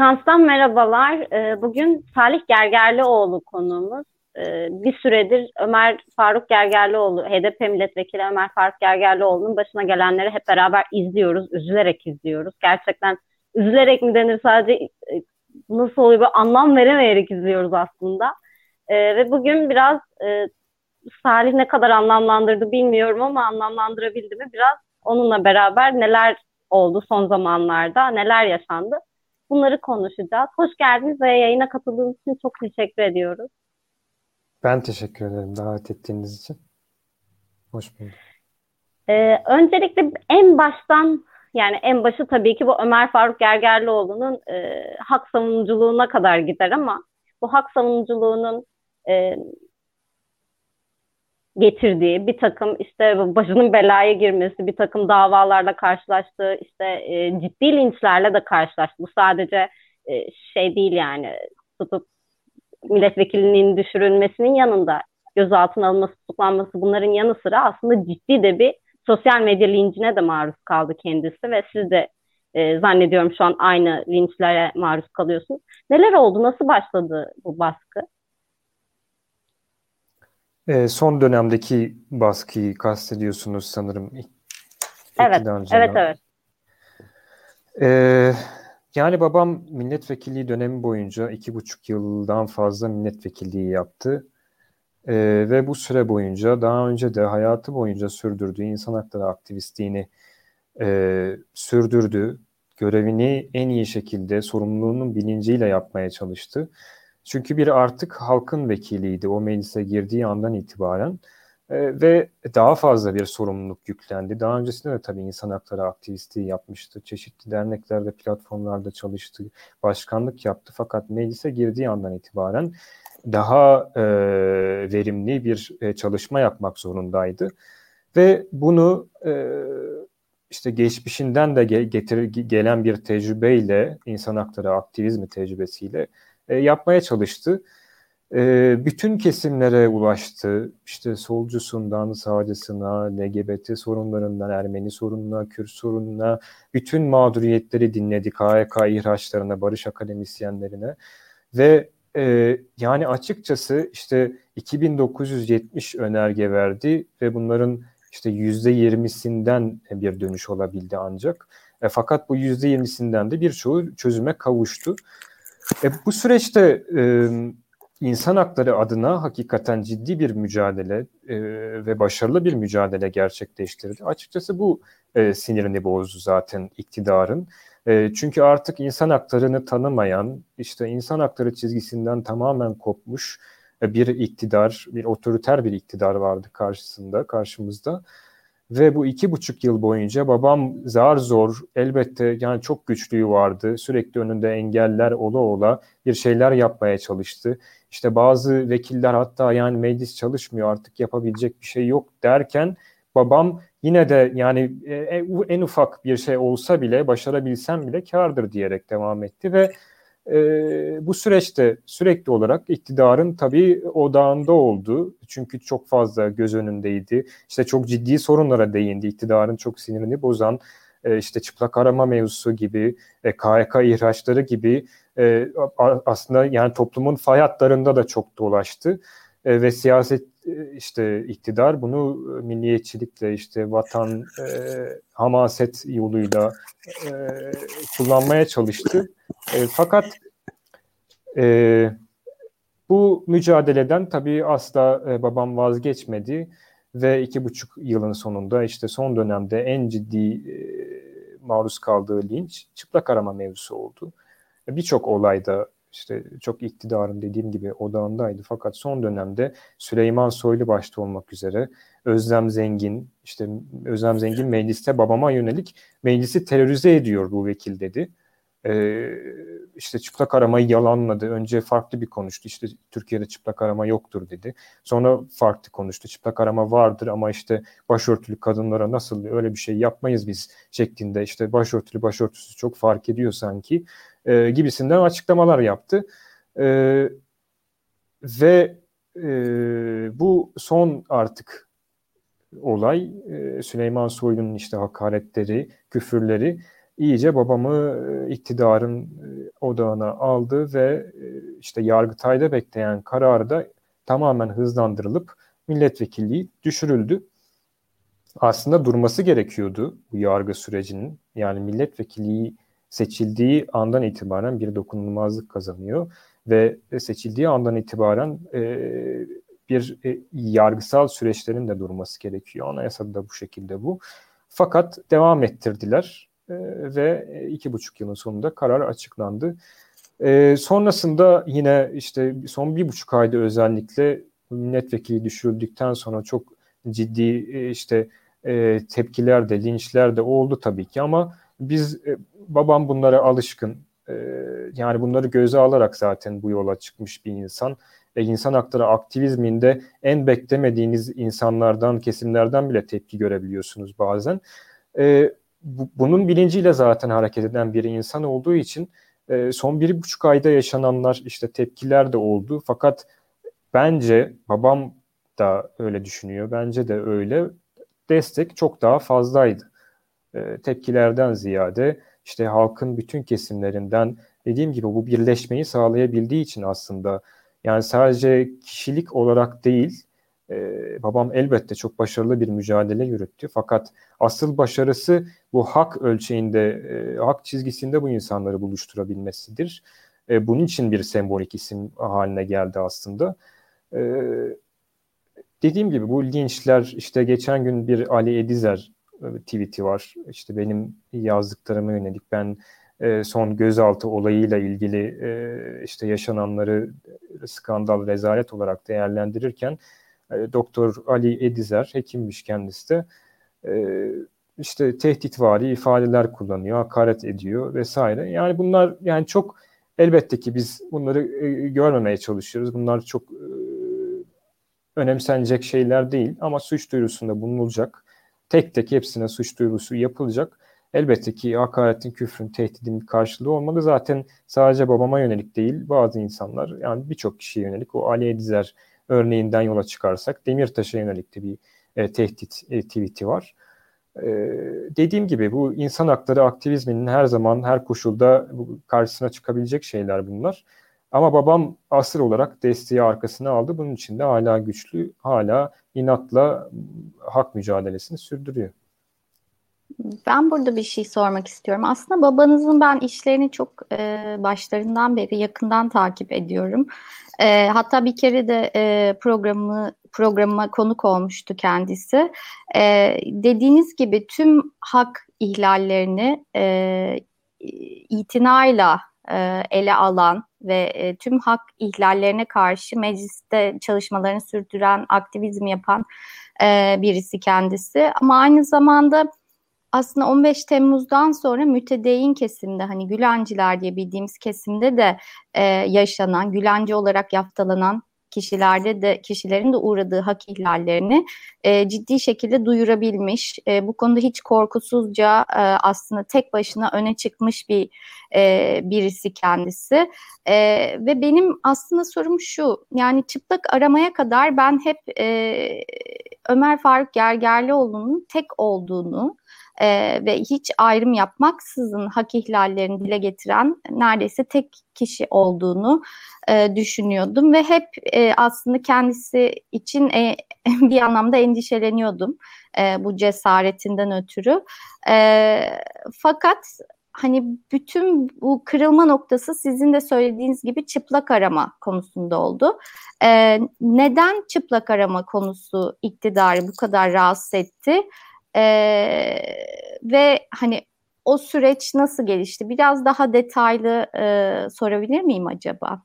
Sekans'tan merhabalar. Ee, bugün Salih Gergerlioğlu konuğumuz. Ee, bir süredir Ömer Faruk Gergerlioğlu, HDP milletvekili Ömer Faruk Gergerlioğlu'nun başına gelenleri hep beraber izliyoruz, üzülerek izliyoruz. Gerçekten üzülerek mi denir sadece e, nasıl oluyor bir anlam veremeyerek izliyoruz aslında. Ee, ve bugün biraz e, Salih ne kadar anlamlandırdı bilmiyorum ama anlamlandırabildi mi biraz onunla beraber neler oldu son zamanlarda, neler yaşandı Bunları konuşacağız. Hoş geldiniz ve yayına katıldığınız için çok teşekkür ediyoruz. Ben teşekkür ederim davet ettiğiniz için. Hoş bulduk. Ee, öncelikle en baştan yani en başı tabii ki bu Ömer Faruk Gergerlioğlu'nun e, hak savunuculuğuna kadar gider ama bu hak savunuculuğunun e, getirdiği bir takım işte başının belaya girmesi, bir takım davalarla karşılaştığı, işte e, ciddi linçlerle de karşılaştı. Bu sadece e, şey değil yani tutup milletvekilinin düşürülmesinin yanında gözaltına alınması, tutuklanması bunların yanı sıra aslında ciddi de bir sosyal medya lincine de maruz kaldı kendisi ve siz de e, zannediyorum şu an aynı linçlere maruz kalıyorsunuz. Neler oldu? Nasıl başladı bu baskı? E, son dönemdeki baskıyı kastediyorsunuz sanırım. Evet, evet, evet. E, yani babam milletvekilliği dönemi boyunca iki buçuk yıldan fazla milletvekilliği yaptı. E, ve bu süre boyunca daha önce de hayatı boyunca sürdürdüğü insan hakları aktivistliğini e, sürdürdü. Görevini en iyi şekilde sorumluluğunun bilinciyle yapmaya çalıştı. Çünkü bir artık halkın vekiliydi o meclise girdiği andan itibaren e, ve daha fazla bir sorumluluk yüklendi. Daha öncesinde de tabii insan hakları aktivistliği yapmıştı. Çeşitli derneklerde, platformlarda çalıştı, başkanlık yaptı. Fakat meclise girdiği andan itibaren daha e, verimli bir e, çalışma yapmak zorundaydı. Ve bunu e, işte geçmişinden de ge- getir gelen bir tecrübeyle, insan hakları aktivizmi tecrübesiyle e, yapmaya çalıştı. E, bütün kesimlere ulaştı. İşte solcusundan sağcısına, LGBT sorunlarından Ermeni sorununa, Kürt sorununa, bütün mağduriyetleri dinledi. KHK ihraçlarına, barış akademisyenlerine ve e, yani açıkçası işte 2970 önerge verdi ve bunların işte yüzde yirmisinden bir dönüş olabildi ancak. E, fakat bu yüzde yirmisinden de birçoğu çözüme kavuştu. E, bu süreçte e, insan hakları adına hakikaten ciddi bir mücadele e, ve başarılı bir mücadele gerçekleştirdi. Açıkçası bu e, sinirini bozdu zaten iktidarın. E, çünkü artık insan haklarını tanımayan, işte insan hakları çizgisinden tamamen kopmuş bir iktidar, bir otoriter bir iktidar vardı karşısında, karşımızda. Ve bu iki buçuk yıl boyunca babam zar zor elbette yani çok güçlüğü vardı. Sürekli önünde engeller ola ola bir şeyler yapmaya çalıştı. İşte bazı vekiller hatta yani meclis çalışmıyor artık yapabilecek bir şey yok derken babam yine de yani e, en ufak bir şey olsa bile başarabilsem bile kardır diyerek devam etti ve e, bu süreçte sürekli olarak iktidarın tabii odağında oldu. Çünkü çok fazla göz önündeydi. İşte çok ciddi sorunlara değindi. İktidarın çok sinirini bozan e, işte çıplak arama mevzusu gibi, e, KHK ihraçları gibi e, aslında yani toplumun fay hatlarında da çok dolaştı. E, ve siyaset e, işte iktidar bunu milliyetçilikle işte vatan e, hamaset yoluyla e, kullanmaya çalıştı. E, fakat e, bu mücadeleden tabii asla e, babam vazgeçmedi ve iki buçuk yılın sonunda işte son dönemde en ciddi e, maruz kaldığı linç çıplak arama mevzusu oldu. Birçok olayda işte çok iktidarın dediğim gibi odağındaydı. Fakat son dönemde Süleyman Soylu başta olmak üzere Özlem Zengin, işte Özlem Zengin mecliste babama yönelik meclisi terörize ediyor bu vekil dedi e, işte çıplak aramayı yalanladı. Önce farklı bir konuştu. İşte Türkiye'de çıplak arama yoktur dedi. Sonra farklı konuştu. Çıplak arama vardır ama işte başörtülü kadınlara nasıl öyle bir şey yapmayız biz şeklinde işte başörtülü başörtüsü çok fark ediyor sanki e, gibisinden açıklamalar yaptı. E, ve e, bu son artık olay e, Süleyman Soylu'nun işte hakaretleri, küfürleri iyice babamı iktidarın odağına aldı ve işte Yargıtay'da bekleyen kararı da tamamen hızlandırılıp milletvekilliği düşürüldü. Aslında durması gerekiyordu bu yargı sürecinin. Yani milletvekilliği seçildiği andan itibaren bir dokunulmazlık kazanıyor ve seçildiği andan itibaren e, bir e, yargısal süreçlerin de durması gerekiyor. Anayasada da bu şekilde bu. Fakat devam ettirdiler e, ve iki buçuk yılın sonunda karar açıklandı. E, sonrasında yine işte son bir buçuk ayda özellikle milletvekili düşürüldükten sonra çok ciddi e, işte e, tepkiler de linçler de oldu tabii ki ama biz e, babam bunlara alışkın e, yani bunları göze alarak zaten bu yola çıkmış bir insan ve insan hakları aktivizminde en beklemediğiniz insanlardan kesimlerden bile tepki görebiliyorsunuz bazen. E, bu, bunun bilinciyle zaten hareket eden bir insan olduğu için e, son bir buçuk ayda yaşananlar işte tepkiler de oldu. Fakat bence babam da öyle düşünüyor bence de öyle. Destek çok daha fazlaydı. E, tepkilerden ziyade. İşte halkın bütün kesimlerinden dediğim gibi bu birleşmeyi sağlayabildiği için aslında. Yani sadece kişilik olarak değil e, babam elbette çok başarılı bir mücadele yürüttü fakat asıl başarısı bu hak ölçeğinde e, hak çizgisinde bu insanları buluşturabilmesidir. E, bunun için bir sembolik isim haline geldi aslında. E, dediğim gibi bu linçler işte geçen gün bir Ali Edizer e, tweet'i var. İşte benim yazdıklarıma yönelik ben e, son gözaltı olayıyla ilgili e, işte yaşananları skandal, rezalet olarak değerlendirirken e, Doktor Ali Edizer, hekimmiş kendisi de e, işte tehditvari ifadeler kullanıyor, hakaret ediyor vesaire. Yani bunlar yani çok elbette ki biz bunları e, görmemeye çalışıyoruz. Bunlar çok önemsenecek şeyler değil ama suç duyurusunda bulunulacak tek tek hepsine suç duyurusu yapılacak. Elbette ki hakaretin, küfrün, tehdidin karşılığı olmalı. Zaten sadece babama yönelik değil, bazı insanlar yani birçok kişiye yönelik o Ali Edizer örneğinden yola çıkarsak Demirtaş'a yönelik de bir e, tehdit e, tweet'i var. E, dediğim gibi bu insan hakları aktivizminin her zaman her koşulda karşısına çıkabilecek şeyler bunlar. Ama babam asır olarak desteği arkasına aldı. Bunun için de hala güçlü, hala inatla hak mücadelesini sürdürüyor. Ben burada bir şey sormak istiyorum. Aslında babanızın ben işlerini çok e, başlarından beri yakından takip ediyorum. E, hatta bir kere de e, programı programıma konuk olmuştu kendisi. E, dediğiniz gibi tüm hak ihlallerini e, itinayla e, ele alan ve e, tüm hak ihlallerine karşı mecliste çalışmalarını sürdüren, aktivizm yapan e, birisi kendisi. Ama aynı zamanda aslında 15 Temmuz'dan sonra mütedeyin kesimde hani Gülenciler diye bildiğimiz kesimde de e, yaşanan, Gülenci olarak yaftalanan kişilerde de kişilerin de uğradığı hak ihlallerini e, ciddi şekilde duyurabilmiş. E, bu konuda hiç korkusuzca e, aslında tek başına öne çıkmış bir e, birisi kendisi. E, ve benim aslında sorum şu, yani çıplak aramaya kadar ben hep e, Ömer Faruk Gergerlioğlu'nun tek olduğunu e, ve hiç ayrım yapmaksızın hak ihlallerini dile getiren neredeyse tek kişi olduğunu e, düşünüyordum ve hep e, aslında kendisi için e, bir anlamda endişeleniyordum e, bu cesaretinden ötürü. E, fakat hani bütün bu kırılma noktası sizin de söylediğiniz gibi çıplak arama konusunda oldu. Ee, neden çıplak arama konusu iktidarı bu kadar rahatsız etti? Ee, ve hani o süreç nasıl gelişti? Biraz daha detaylı e, sorabilir miyim acaba?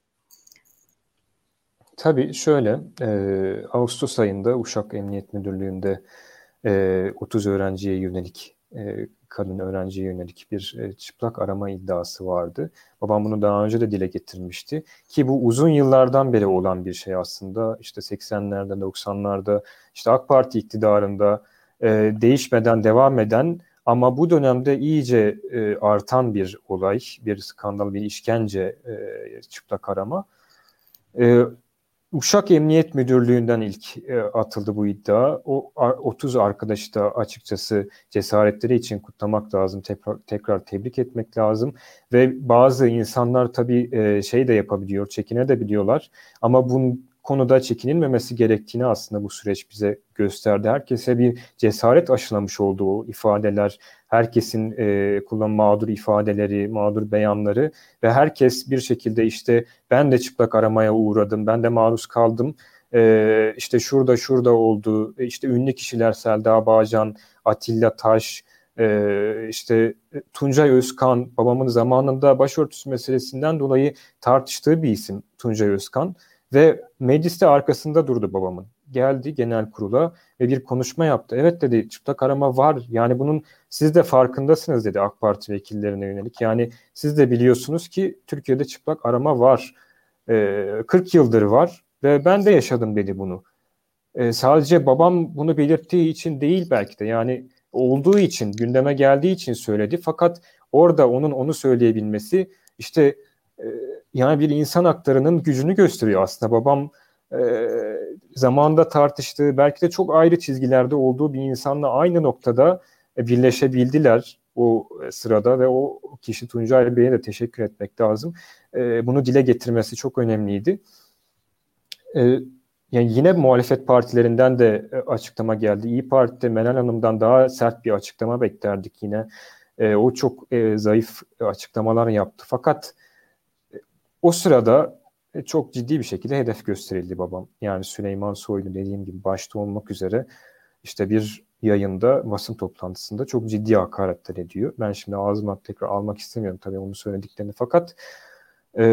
Tabii şöyle, e, Ağustos ayında Uşak Emniyet Müdürlüğü'nde e, 30 öğrenciye yönelik, e, kadın öğrenciye yönelik bir e, çıplak arama iddiası vardı. Babam bunu daha önce de dile getirmişti. Ki bu uzun yıllardan beri olan bir şey aslında. İşte 80'lerde, 90'larda, işte AK Parti iktidarında e, değişmeden devam eden ama bu dönemde iyice e, artan bir olay, bir skandal, bir işkence e, çıplak arama. E, Uşak Emniyet Müdürlüğü'nden ilk e, atıldı bu iddia. O 30 arkadaşı da açıkçası cesaretleri için kutlamak lazım. Tekrar, tekrar tebrik etmek lazım. Ve bazı insanlar tabii e, şey de yapabiliyor, çekine de biliyorlar. Ama bunun konuda çekinilmemesi gerektiğini aslında bu süreç bize gösterdi. Herkese bir cesaret aşılamış oldu o ifadeler, herkesin e, kullan mağdur ifadeleri, mağdur beyanları ve herkes bir şekilde işte ben de çıplak aramaya uğradım, ben de maruz kaldım. E, işte şurada şurada oldu, işte ünlü kişiler Selda Bağcan, Atilla Taş, e, işte Tuncay Özkan, babamın zamanında başörtüsü meselesinden dolayı tartıştığı bir isim Tuncay Özkan. Ve mecliste arkasında durdu babamın. Geldi genel kurula ve bir konuşma yaptı. Evet dedi çıplak arama var. Yani bunun siz de farkındasınız dedi AK Parti vekillerine yönelik. Yani siz de biliyorsunuz ki Türkiye'de çıplak arama var. Ee, 40 yıldır var ve ben de yaşadım dedi bunu. Ee, sadece babam bunu belirttiği için değil belki de yani olduğu için gündeme geldiği için söyledi. Fakat orada onun onu söyleyebilmesi işte e, yani bir insan haklarının gücünü gösteriyor aslında. Babam e, zamanında tartıştığı belki de çok ayrı çizgilerde olduğu bir insanla aynı noktada e, birleşebildiler o sırada ve o kişi Tuncay Bey'e de teşekkür etmek lazım. E, bunu dile getirmesi çok önemliydi. E, yani yine muhalefet partilerinden de e, açıklama geldi. İyi Parti'de Meral Hanım'dan daha sert bir açıklama beklerdik yine. E, o çok e, zayıf açıklamalar yaptı. Fakat o sırada e, çok ciddi bir şekilde hedef gösterildi babam. Yani Süleyman Soylu dediğim gibi başta olmak üzere işte bir yayında basın toplantısında çok ciddi hakaretler ediyor. Ben şimdi ağzıma tekrar almak istemiyorum tabii onu söylediklerini fakat e,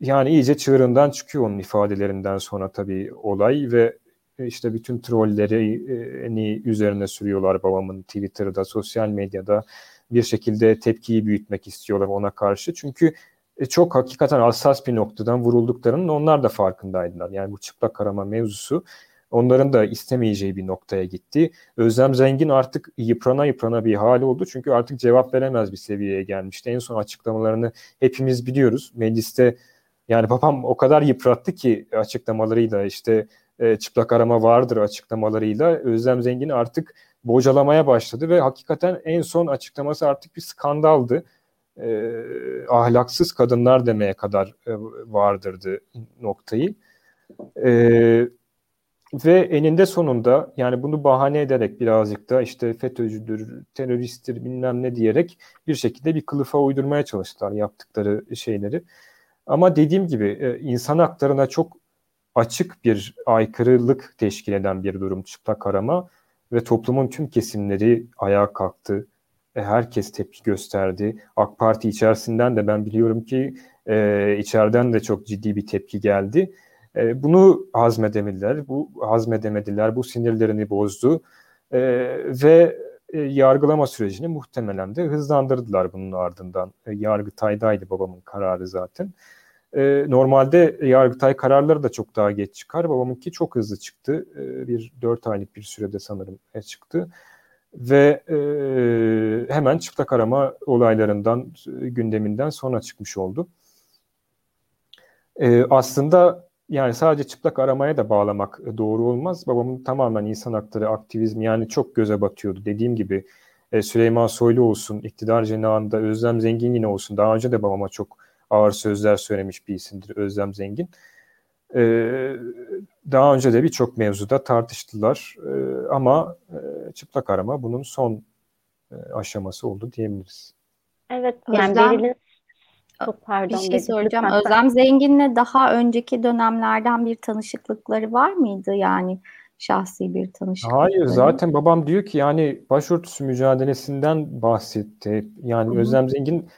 yani iyice çığırından çıkıyor onun ifadelerinden sonra tabii olay ve işte bütün trolleri üzerine sürüyorlar babamın Twitter'da, sosyal medyada bir şekilde tepkiyi büyütmek istiyorlar ona karşı. Çünkü e, çok hakikaten hassas bir noktadan vurulduklarının onlar da farkındaydılar. Yani bu çıplak arama mevzusu onların da istemeyeceği bir noktaya gitti. Özlem Zengin artık yıprana yıprana bir hali oldu. Çünkü artık cevap veremez bir seviyeye gelmişti. En son açıklamalarını hepimiz biliyoruz. Mecliste yani babam o kadar yıprattı ki açıklamalarıyla işte e, çıplak arama vardır açıklamalarıyla Özlem Zengin artık bocalamaya başladı ve hakikaten en son açıklaması artık bir skandaldı e, ahlaksız kadınlar demeye kadar e, vardırdı noktayı. E, ve eninde sonunda yani bunu bahane ederek birazcık da işte FETÖ'cüdür, teröristtir bilmem ne diyerek bir şekilde bir kılıfa uydurmaya çalıştılar yaptıkları şeyleri. Ama dediğim gibi e, insan haklarına çok açık bir aykırılık teşkil eden bir durum çıplak arama ve toplumun tüm kesimleri ayağa kalktı. E, herkes tepki gösterdi. AK Parti içerisinden de ben biliyorum ki e, içeriden de çok ciddi bir tepki geldi. E, bunu hazmedemediler, bu hazmedemediler, bu sinirlerini bozdu e, ve e, yargılama sürecini muhtemelen de hızlandırdılar bunun ardından. E, Yargıtay'daydı babamın kararı zaten. E, normalde Yargıtay kararları da çok daha geç çıkar. Babamınki çok hızlı çıktı. E, bir dört aylık bir sürede sanırım e, çıktı ve e, hemen çıplak arama olaylarından gündeminden sonra çıkmış oldu. E, aslında yani sadece çıplak aramaya da bağlamak doğru olmaz. Babamın tamamen insan hakları aktivizmi yani çok göze batıyordu. Dediğim gibi e, Süleyman Soylu olsun, iktidar cenahında Özlem Zengin yine olsun. Daha önce de babama çok ağır sözler söylemiş bir isimdir Özlem Zengin. Ee, daha önce de birçok mevzuda tartıştılar ee, ama e, çıplak arama bunun son e, aşaması oldu diyebiliriz. Evet yani Özlem, çok pardon. Bir şey soracağım. Lütfen. Özlem Zengin'le daha önceki dönemlerden bir tanışıklıkları var mıydı yani? şahsi bir tanışıklık. Hayır zaten babam diyor ki yani başörtüsü mücadelesinden bahsetti. Yani Hı-hı. Özlem Zengin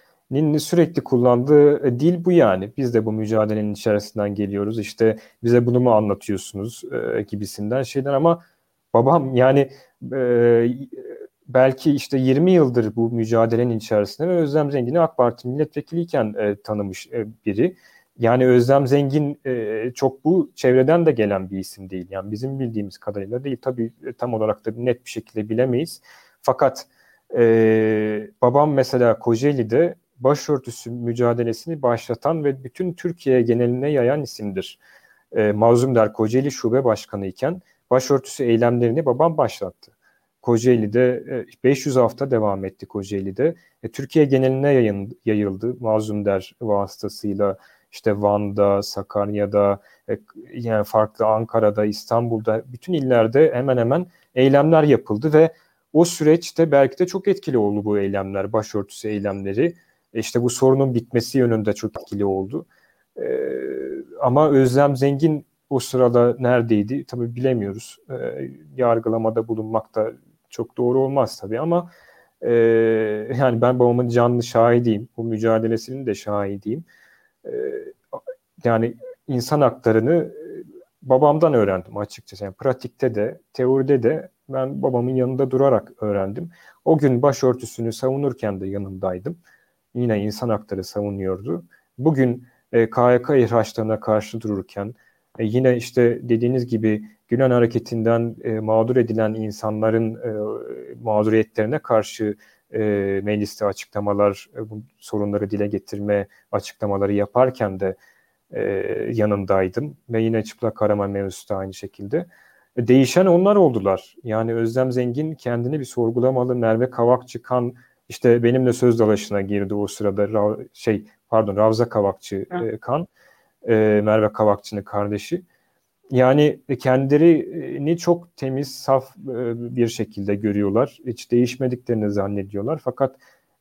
Sürekli kullandığı e, dil bu yani. Biz de bu mücadelenin içerisinden geliyoruz. İşte bize bunu mu anlatıyorsunuz e, gibisinden şeyler ama babam yani e, belki işte 20 yıldır bu mücadelenin içerisinde ve Özlem Zengin'i AK Parti milletvekiliyken e, tanımış e, biri. Yani Özlem Zengin e, çok bu çevreden de gelen bir isim değil. Yani bizim bildiğimiz kadarıyla değil. Tabii e, tam olarak da net bir şekilde bilemeyiz. Fakat e, babam mesela Kocaeli'de başörtüsü mücadelesini başlatan ve bütün Türkiye geneline yayan isimdir. e, Mazlum Kocaeli Şube Başkanı iken başörtüsü eylemlerini babam başlattı. Kocaeli'de 500 e, hafta devam etti Kocaeli'de. E, Türkiye geneline yayın, yayıldı Mazlum vasıtasıyla işte Van'da, Sakarya'da, e, yani farklı Ankara'da, İstanbul'da bütün illerde hemen hemen eylemler yapıldı ve o süreçte belki de çok etkili oldu bu eylemler, başörtüsü eylemleri. E, işte bu sorunun bitmesi yönünde çok etkili oldu. Ee, ama Özlem Zengin o sırada neredeydi tabii bilemiyoruz. Ee, yargılamada bulunmak da çok doğru olmaz tabii ama e, yani ben babamın canlı şahidiyim. Bu mücadelesinin de şahidiyim. Ee, yani insan haklarını babamdan öğrendim açıkçası. Yani pratikte de, teoride de ben babamın yanında durarak öğrendim. O gün başörtüsünü savunurken de yanındaydım. Yine insan hakları savunuyordu. Bugün e, KYK ihraçlarına karşı dururken e, yine işte dediğiniz gibi Gülen hareketinden e, mağdur edilen insanların e, mağduriyetlerine karşı e, mecliste açıklamalar, e, bu sorunları dile getirme açıklamaları yaparken de e, yanındaydım. Ve yine çıplak arama mevzusu da aynı şekilde. E, değişen onlar oldular. Yani Özlem Zengin kendini bir sorgulamalı. Merve Kavakçı kan işte benimle söz dalaşına girdi o sırada şey pardon Ravza Kavakçı e, kan e, Merve Kavakçı'nın kardeşi. Yani kendilerini çok temiz, saf e, bir şekilde görüyorlar. Hiç değişmediklerini zannediyorlar. Fakat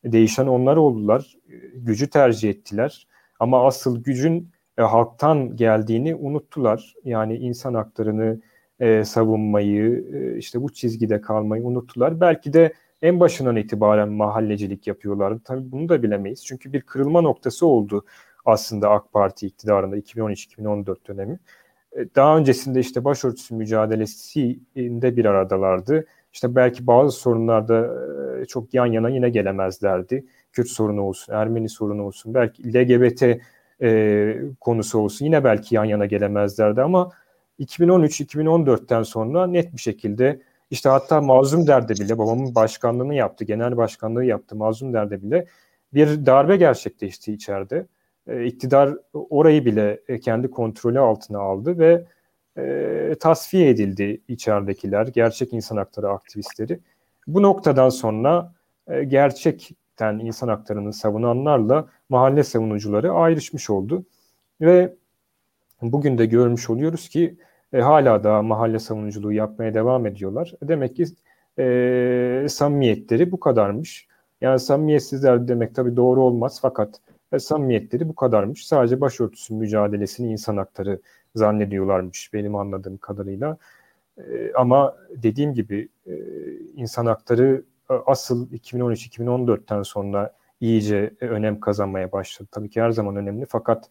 değişen onlar oldular. Gücü tercih ettiler. Ama asıl gücün e, halktan geldiğini unuttular. Yani insan haklarını e, savunmayı, e, işte bu çizgide kalmayı unuttular. Belki de en başından itibaren mahallecilik yapıyorlardı. Tabii bunu da bilemeyiz. Çünkü bir kırılma noktası oldu aslında AK Parti iktidarında 2013-2014 dönemi. E, daha öncesinde işte başörtüsü mücadelesinde bir aradalardı. İşte belki bazı sorunlarda e, çok yan yana yine gelemezlerdi. Kürt sorunu olsun, Ermeni sorunu olsun, belki LGBT e, konusu olsun yine belki yan yana gelemezlerdi ama 2013-2014'ten sonra net bir şekilde işte hatta Mazlum Der'de bile babamın başkanlığını yaptı, genel başkanlığı yaptı Mazlum Der'de bile bir darbe gerçekleşti içeride. E, iktidar orayı bile e, kendi kontrolü altına aldı ve e, tasfiye edildi içeridekiler, gerçek insan hakları aktivistleri. Bu noktadan sonra e, gerçekten insan haklarını savunanlarla mahalle savunucuları ayrışmış oldu. Ve bugün de görmüş oluyoruz ki e, hala da mahalle savunuculuğu yapmaya devam ediyorlar. Demek ki e, samimiyetleri bu kadarmış. Yani samimiyetsizler demek tabii doğru olmaz fakat e, samimiyetleri bu kadarmış. Sadece başörtüsü mücadelesini insan hakları zannediyorlarmış benim anladığım kadarıyla. E, ama dediğim gibi e, insan hakları e, asıl 2013-2014'ten sonra iyice e, önem kazanmaya başladı. Tabii ki her zaman önemli fakat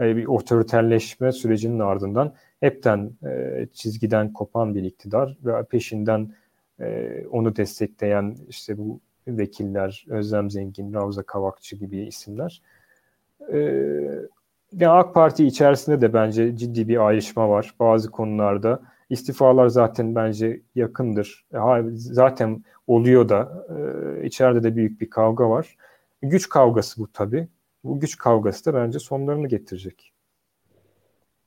e, bir otoriterleşme sürecinin ardından hepten e, çizgiden kopan bir iktidar ve peşinden e, onu destekleyen işte bu vekiller, Özlem Zengin, Ravza Kavakçı gibi isimler. E, yani AK Parti içerisinde de bence ciddi bir ayrışma var bazı konularda. İstifalar zaten bence yakındır. Zaten oluyor da e, içeride de büyük bir kavga var. Güç kavgası bu tabii. Bu güç kavgası da bence sonlarını getirecek.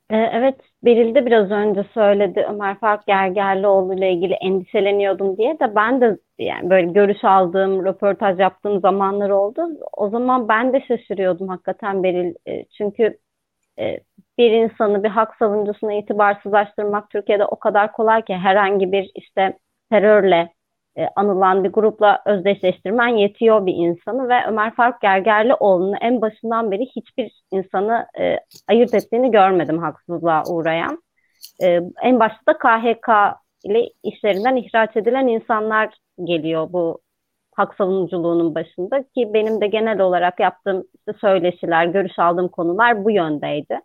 Ee, evet, Beril de biraz önce söyledi Ömer Faruk Gergerlioğlu ile ilgili endişeleniyordum diye de ben de yani böyle görüş aldığım, röportaj yaptığım zamanlar oldu. O zaman ben de şaşırıyordum hakikaten Beril. E, çünkü e, bir insanı, bir hak savunucusuna itibarsızlaştırmak Türkiye'de o kadar kolay ki herhangi bir işte terörle e, anılan bir grupla özdeşleştirmen yetiyor bir insanı ve Ömer Faruk Gergerlioğlu'nu en başından beri hiçbir insanı e, ayırt ettiğini görmedim haksızlığa uğrayan. E, en başta da KHK ile işlerinden ihraç edilen insanlar geliyor bu hak savunuculuğunun başında ki benim de genel olarak yaptığım işte söyleşiler, görüş aldığım konular bu yöndeydi.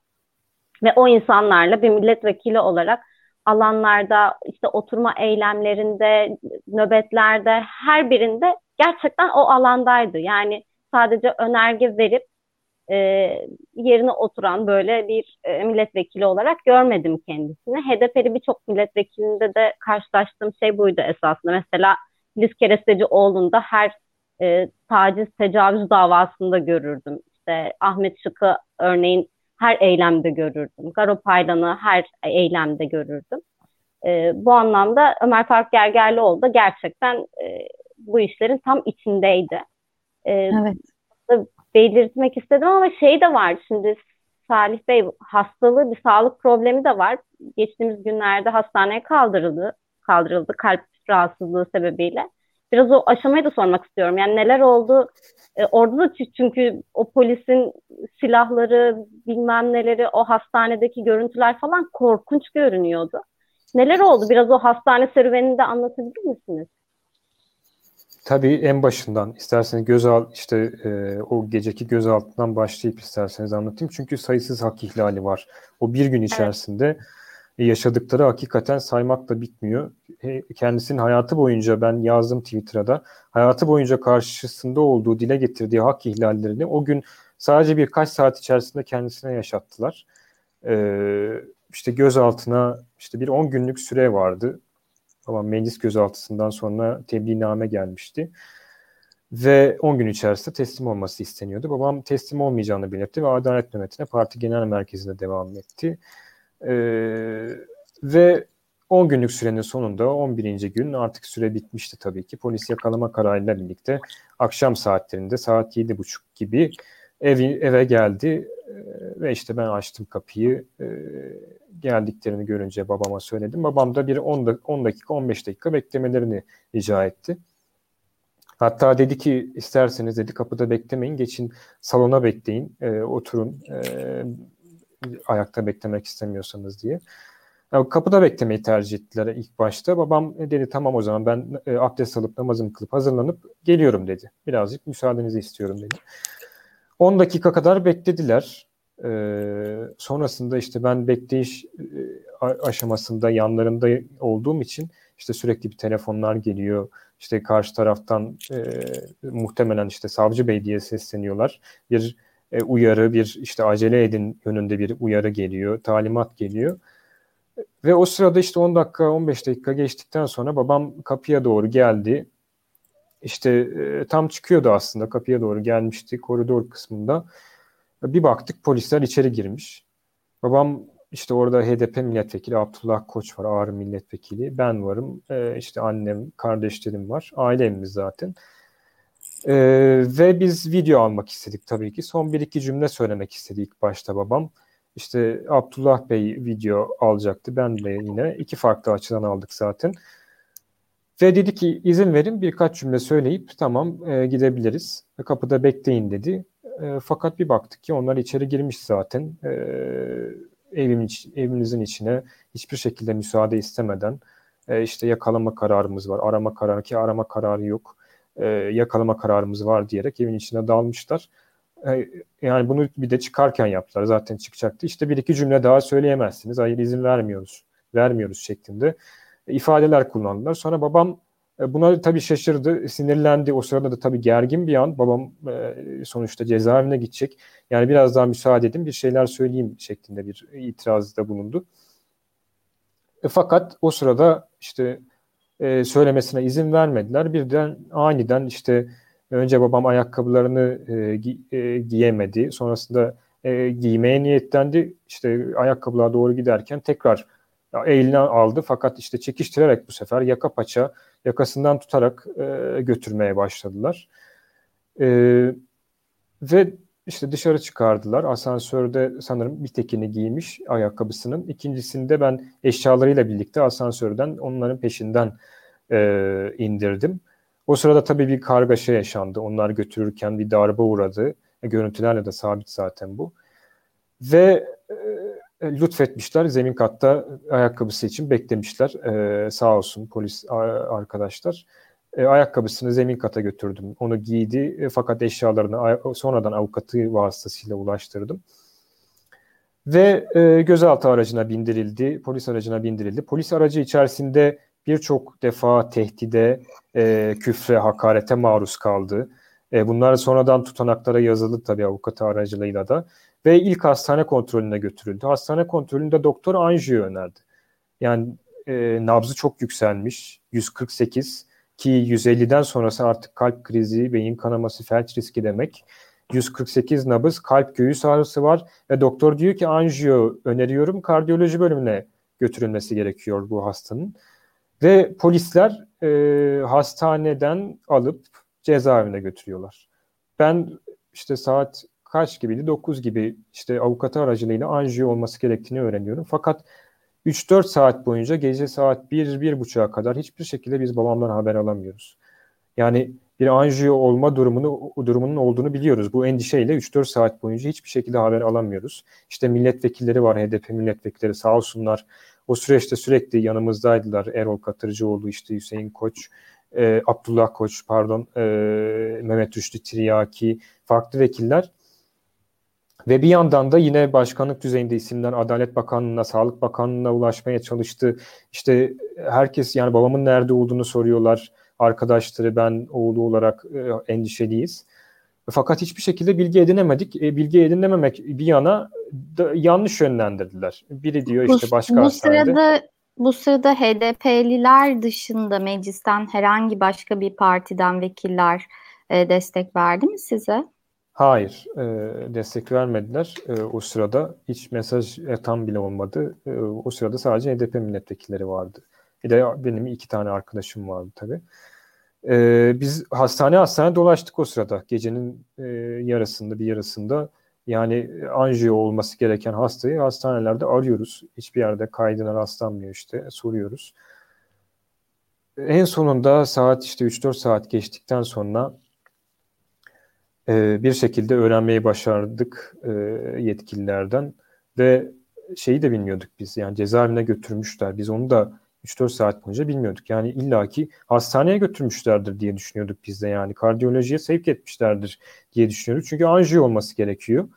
Ve o insanlarla bir milletvekili olarak alanlarda, işte oturma eylemlerinde, nöbetlerde her birinde gerçekten o alandaydı. Yani sadece önerge verip e, yerine oturan böyle bir e, milletvekili olarak görmedim kendisini. HDP'li birçok milletvekilinde de karşılaştığım şey buydu esasında. Mesela Filiz Kerestecioğlu'nda her e, taciz, tecavüz davasında görürdüm. İşte Ahmet Şık'ı örneğin her eylemde görürdüm. Garo Paylan'ı her eylemde görürdüm. E, bu anlamda Ömer Faruk Gergerlioğlu da gerçekten e, bu işlerin tam içindeydi. E, evet. Belirtmek istedim ama şey de var şimdi Salih Bey hastalığı bir sağlık problemi de var. Geçtiğimiz günlerde hastaneye kaldırıldı. Kaldırıldı kalp rahatsızlığı sebebiyle. Biraz o aşamayı da sormak istiyorum. Yani neler oldu? E, orada da çünkü o polisin silahları, bilmem neleri, o hastanedeki görüntüler falan korkunç görünüyordu. Neler oldu? Biraz o hastane serüvenini de anlatabilir misiniz? Tabii en başından isterseniz gözalt işte e, o geceki gözaltından başlayıp isterseniz anlatayım. Çünkü sayısız hak ihlali var. O bir gün içerisinde evet. Yaşadıkları hakikaten saymakla bitmiyor. Kendisinin hayatı boyunca ben yazdım Twitter'a da hayatı boyunca karşısında olduğu dile getirdiği hak ihlallerini o gün sadece birkaç saat içerisinde kendisine yaşattılar. Ee, işte gözaltına işte bir 10 günlük süre vardı ama meclis gözaltısından sonra tebliğname gelmişti. Ve 10 gün içerisinde teslim olması isteniyordu. Babam teslim olmayacağını belirtti ve Adalet Nöbeti'ne parti genel merkezinde devam etti. Ee, ve 10 günlük sürenin sonunda 11. gün artık süre bitmişti tabii ki. Polis yakalama kararıyla birlikte akşam saatlerinde saat 7.30 gibi ev, eve geldi ve işte ben açtım kapıyı. Geldiklerini görünce babama söyledim. Babam da bir 10, 10 dakika 15 dakika beklemelerini rica etti. Hatta dedi ki isterseniz dedi kapıda beklemeyin geçin salona bekleyin e, oturun e, ayakta beklemek istemiyorsanız diye. Yani kapıda beklemeyi tercih ettiler ilk başta. Babam dedi tamam o zaman ben e, abdest alıp namazımı kılıp hazırlanıp geliyorum dedi. Birazcık müsaadenizi istiyorum dedi. 10 dakika kadar beklediler. Ee, sonrasında işte ben bekleyiş e, aşamasında yanlarında olduğum için işte sürekli bir telefonlar geliyor. İşte karşı taraftan e, muhtemelen işte savcı bey diye sesleniyorlar. Bir e, uyarı, bir işte acele edin yönünde bir uyarı geliyor, talimat geliyor. Ve o sırada işte 10 dakika, 15 dakika geçtikten sonra babam kapıya doğru geldi. İşte e, tam çıkıyordu aslında kapıya doğru gelmişti koridor kısmında. Bir baktık polisler içeri girmiş. Babam işte orada HDP milletvekili Abdullah Koç var ağır milletvekili. Ben varım. E, işte annem, kardeşlerim var. Ailemiz zaten. E, ve biz video almak istedik tabii ki. Son bir iki cümle söylemek istedi ilk başta babam. İşte Abdullah Bey video alacaktı. Ben de yine iki farklı açıdan aldık zaten. Ve dedi ki izin verin birkaç cümle söyleyip tamam e, gidebiliriz. Kapıda bekleyin dedi. E, fakat bir baktık ki onlar içeri girmiş zaten. E, evim iç, evinizin içine hiçbir şekilde müsaade istemeden e, işte yakalama kararımız var. Arama kararı ki arama kararı yok. E, yakalama kararımız var diyerek evin içine dalmışlar. E, yani bunu bir de çıkarken yaptılar. Zaten çıkacaktı. İşte bir iki cümle daha söyleyemezsiniz. Hayır izin vermiyoruz. Vermiyoruz şeklinde ifadeler kullandılar. Sonra babam e, buna tabii şaşırdı, sinirlendi. O sırada da tabii gergin bir an. Babam e, sonuçta cezaevine gidecek. Yani biraz daha müsaade edin bir şeyler söyleyeyim şeklinde bir itirazda bulundu. E, fakat o sırada işte söylemesine izin vermediler. Birden aniden işte önce babam ayakkabılarını giyemedi. Sonrasında giymeye niyetlendi. İşte ayakkabılar doğru giderken tekrar eline aldı fakat işte çekiştirerek bu sefer yaka paça yakasından tutarak e, götürmeye başladılar. E, ve işte dışarı çıkardılar. Asansörde sanırım bir tekini giymiş ayakkabısının. İkincisinde ben eşyalarıyla birlikte asansörden onların peşinden e, indirdim. O sırada tabii bir kargaşa yaşandı. Onlar götürürken bir darbe uğradı. E, görüntülerle de sabit zaten bu. Ve e, e, lütfetmişler. Zemin katta ayakkabısı için beklemişler. Ee, sağ olsun polis arkadaşlar. E, ayakkabısını zemin kata götürdüm. Onu giydi e, fakat eşyalarını sonradan avukatı vasıtasıyla ulaştırdım. Ve e, gözaltı aracına bindirildi, polis aracına bindirildi. Polis aracı içerisinde birçok defa tehdide, e, küfre, hakarete maruz kaldı. E, bunlar sonradan tutanaklara yazıldı tabii avukatı aracılığıyla da ve ilk hastane kontrolüne götürüldü. Hastane kontrolünde doktor anjiyo önerdi. Yani e, nabzı çok yükselmiş, 148 ki 150'den sonrası artık kalp krizi, beyin kanaması, felç riski demek. 148 nabız, kalp göğüs ağrısı var ve doktor diyor ki anjiyo öneriyorum, kardiyoloji bölümüne götürülmesi gerekiyor bu hastanın. Ve polisler e, hastaneden alıp cezaevine götürüyorlar. Ben işte saat kaç gibiydi? 9 gibi işte avukatı aracılığıyla anjiyo olması gerektiğini öğreniyorum. Fakat 3-4 saat boyunca gece saat 1-1.30'a kadar hiçbir şekilde biz babamdan haber alamıyoruz. Yani bir anjiyo olma durumunu durumunun olduğunu biliyoruz. Bu endişeyle 3-4 saat boyunca hiçbir şekilde haber alamıyoruz. İşte milletvekilleri var, HDP milletvekilleri sağ olsunlar. O süreçte sürekli yanımızdaydılar. Erol Katırcıoğlu, işte Hüseyin Koç, e, Abdullah Koç, pardon, e, Mehmet Rüştü Tiryaki, farklı vekiller. Ve bir yandan da yine başkanlık düzeyinde isimler Adalet Bakanlığı'na, Sağlık Bakanlığı'na ulaşmaya çalıştı. İşte herkes yani babamın nerede olduğunu soruyorlar. Arkadaşları ben oğlu olarak e, endişeliyiz. Fakat hiçbir şekilde bilgi edinemedik. E, bilgi edinememek bir yana da yanlış yönlendirdiler. Biri diyor işte başka bu, bu hastanede. Sırada, bu sırada HDP'liler dışında meclisten herhangi başka bir partiden vekiller e, destek verdi mi size? Hayır, e, destek vermediler. E, o sırada hiç mesaj tam bile olmadı. E, o sırada sadece HDP milletvekilleri vardı. Bir de benim iki tane arkadaşım vardı tabii. E, biz hastane hastane dolaştık o sırada. Gecenin e, yarısında bir yarısında yani anjiyo olması gereken hastayı hastanelerde arıyoruz. Hiçbir yerde kaydına rastlanmıyor işte soruyoruz. En sonunda saat işte 3-4 saat geçtikten sonra e, bir şekilde öğrenmeyi başardık e, yetkililerden ve şeyi de bilmiyorduk biz yani cezaevine götürmüşler. Biz onu da 3-4 saat boyunca bilmiyorduk. Yani illaki hastaneye götürmüşlerdir diye düşünüyorduk biz de yani kardiyolojiye sevk etmişlerdir diye düşünüyoruz. Çünkü anjiyo olması gerekiyor.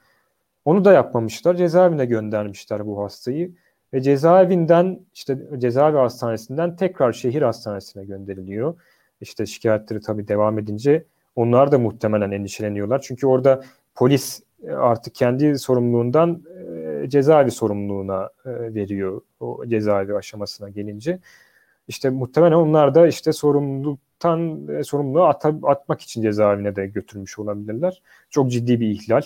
Onu da yapmamışlar. Cezaevine göndermişler bu hastayı. Ve cezaevinden işte cezaevi hastanesinden tekrar şehir hastanesine gönderiliyor. İşte şikayetleri tabii devam edince onlar da muhtemelen endişeleniyorlar. Çünkü orada polis e, artık kendi sorumluluğundan e, cezaevi sorumluluğuna e, veriyor o cezaevi aşamasına gelince. İşte muhtemelen onlar da işte sorumluluktan e, sorumluluğu at, atmak için cezaevine de götürmüş olabilirler. Çok ciddi bir ihlal.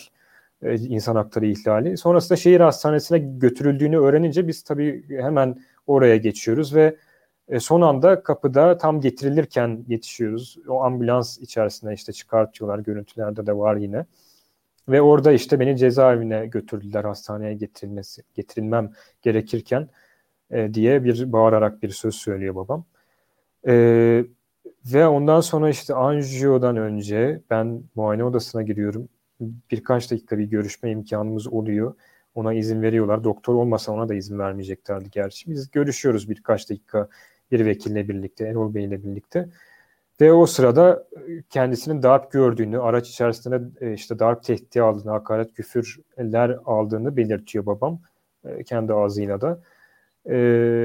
E, insan hakları ihlali. Sonrasında şehir hastanesine götürüldüğünü öğrenince biz tabii hemen oraya geçiyoruz ve e, son anda kapıda tam getirilirken yetişiyoruz. O ambulans içerisinde işte çıkartıyorlar. Görüntülerde de var yine. Ve orada işte beni cezaevine götürdüler hastaneye getirilmesi, getirilmem gerekirken e, diye bir bağırarak bir söz söylüyor babam. E, ve ondan sonra işte anjiyodan önce ben muayene odasına giriyorum. Birkaç dakika bir görüşme imkanımız oluyor. Ona izin veriyorlar. Doktor olmasa ona da izin vermeyeceklerdi gerçi. Biz görüşüyoruz birkaç dakika bir vekille birlikte, Erol Bey ile birlikte. Ve o sırada e, kendisinin darp gördüğünü, araç içerisinde e, işte darp tehdidi aldığını, hakaret, küfürler aldığını belirtiyor babam e, kendi ağzıyla da.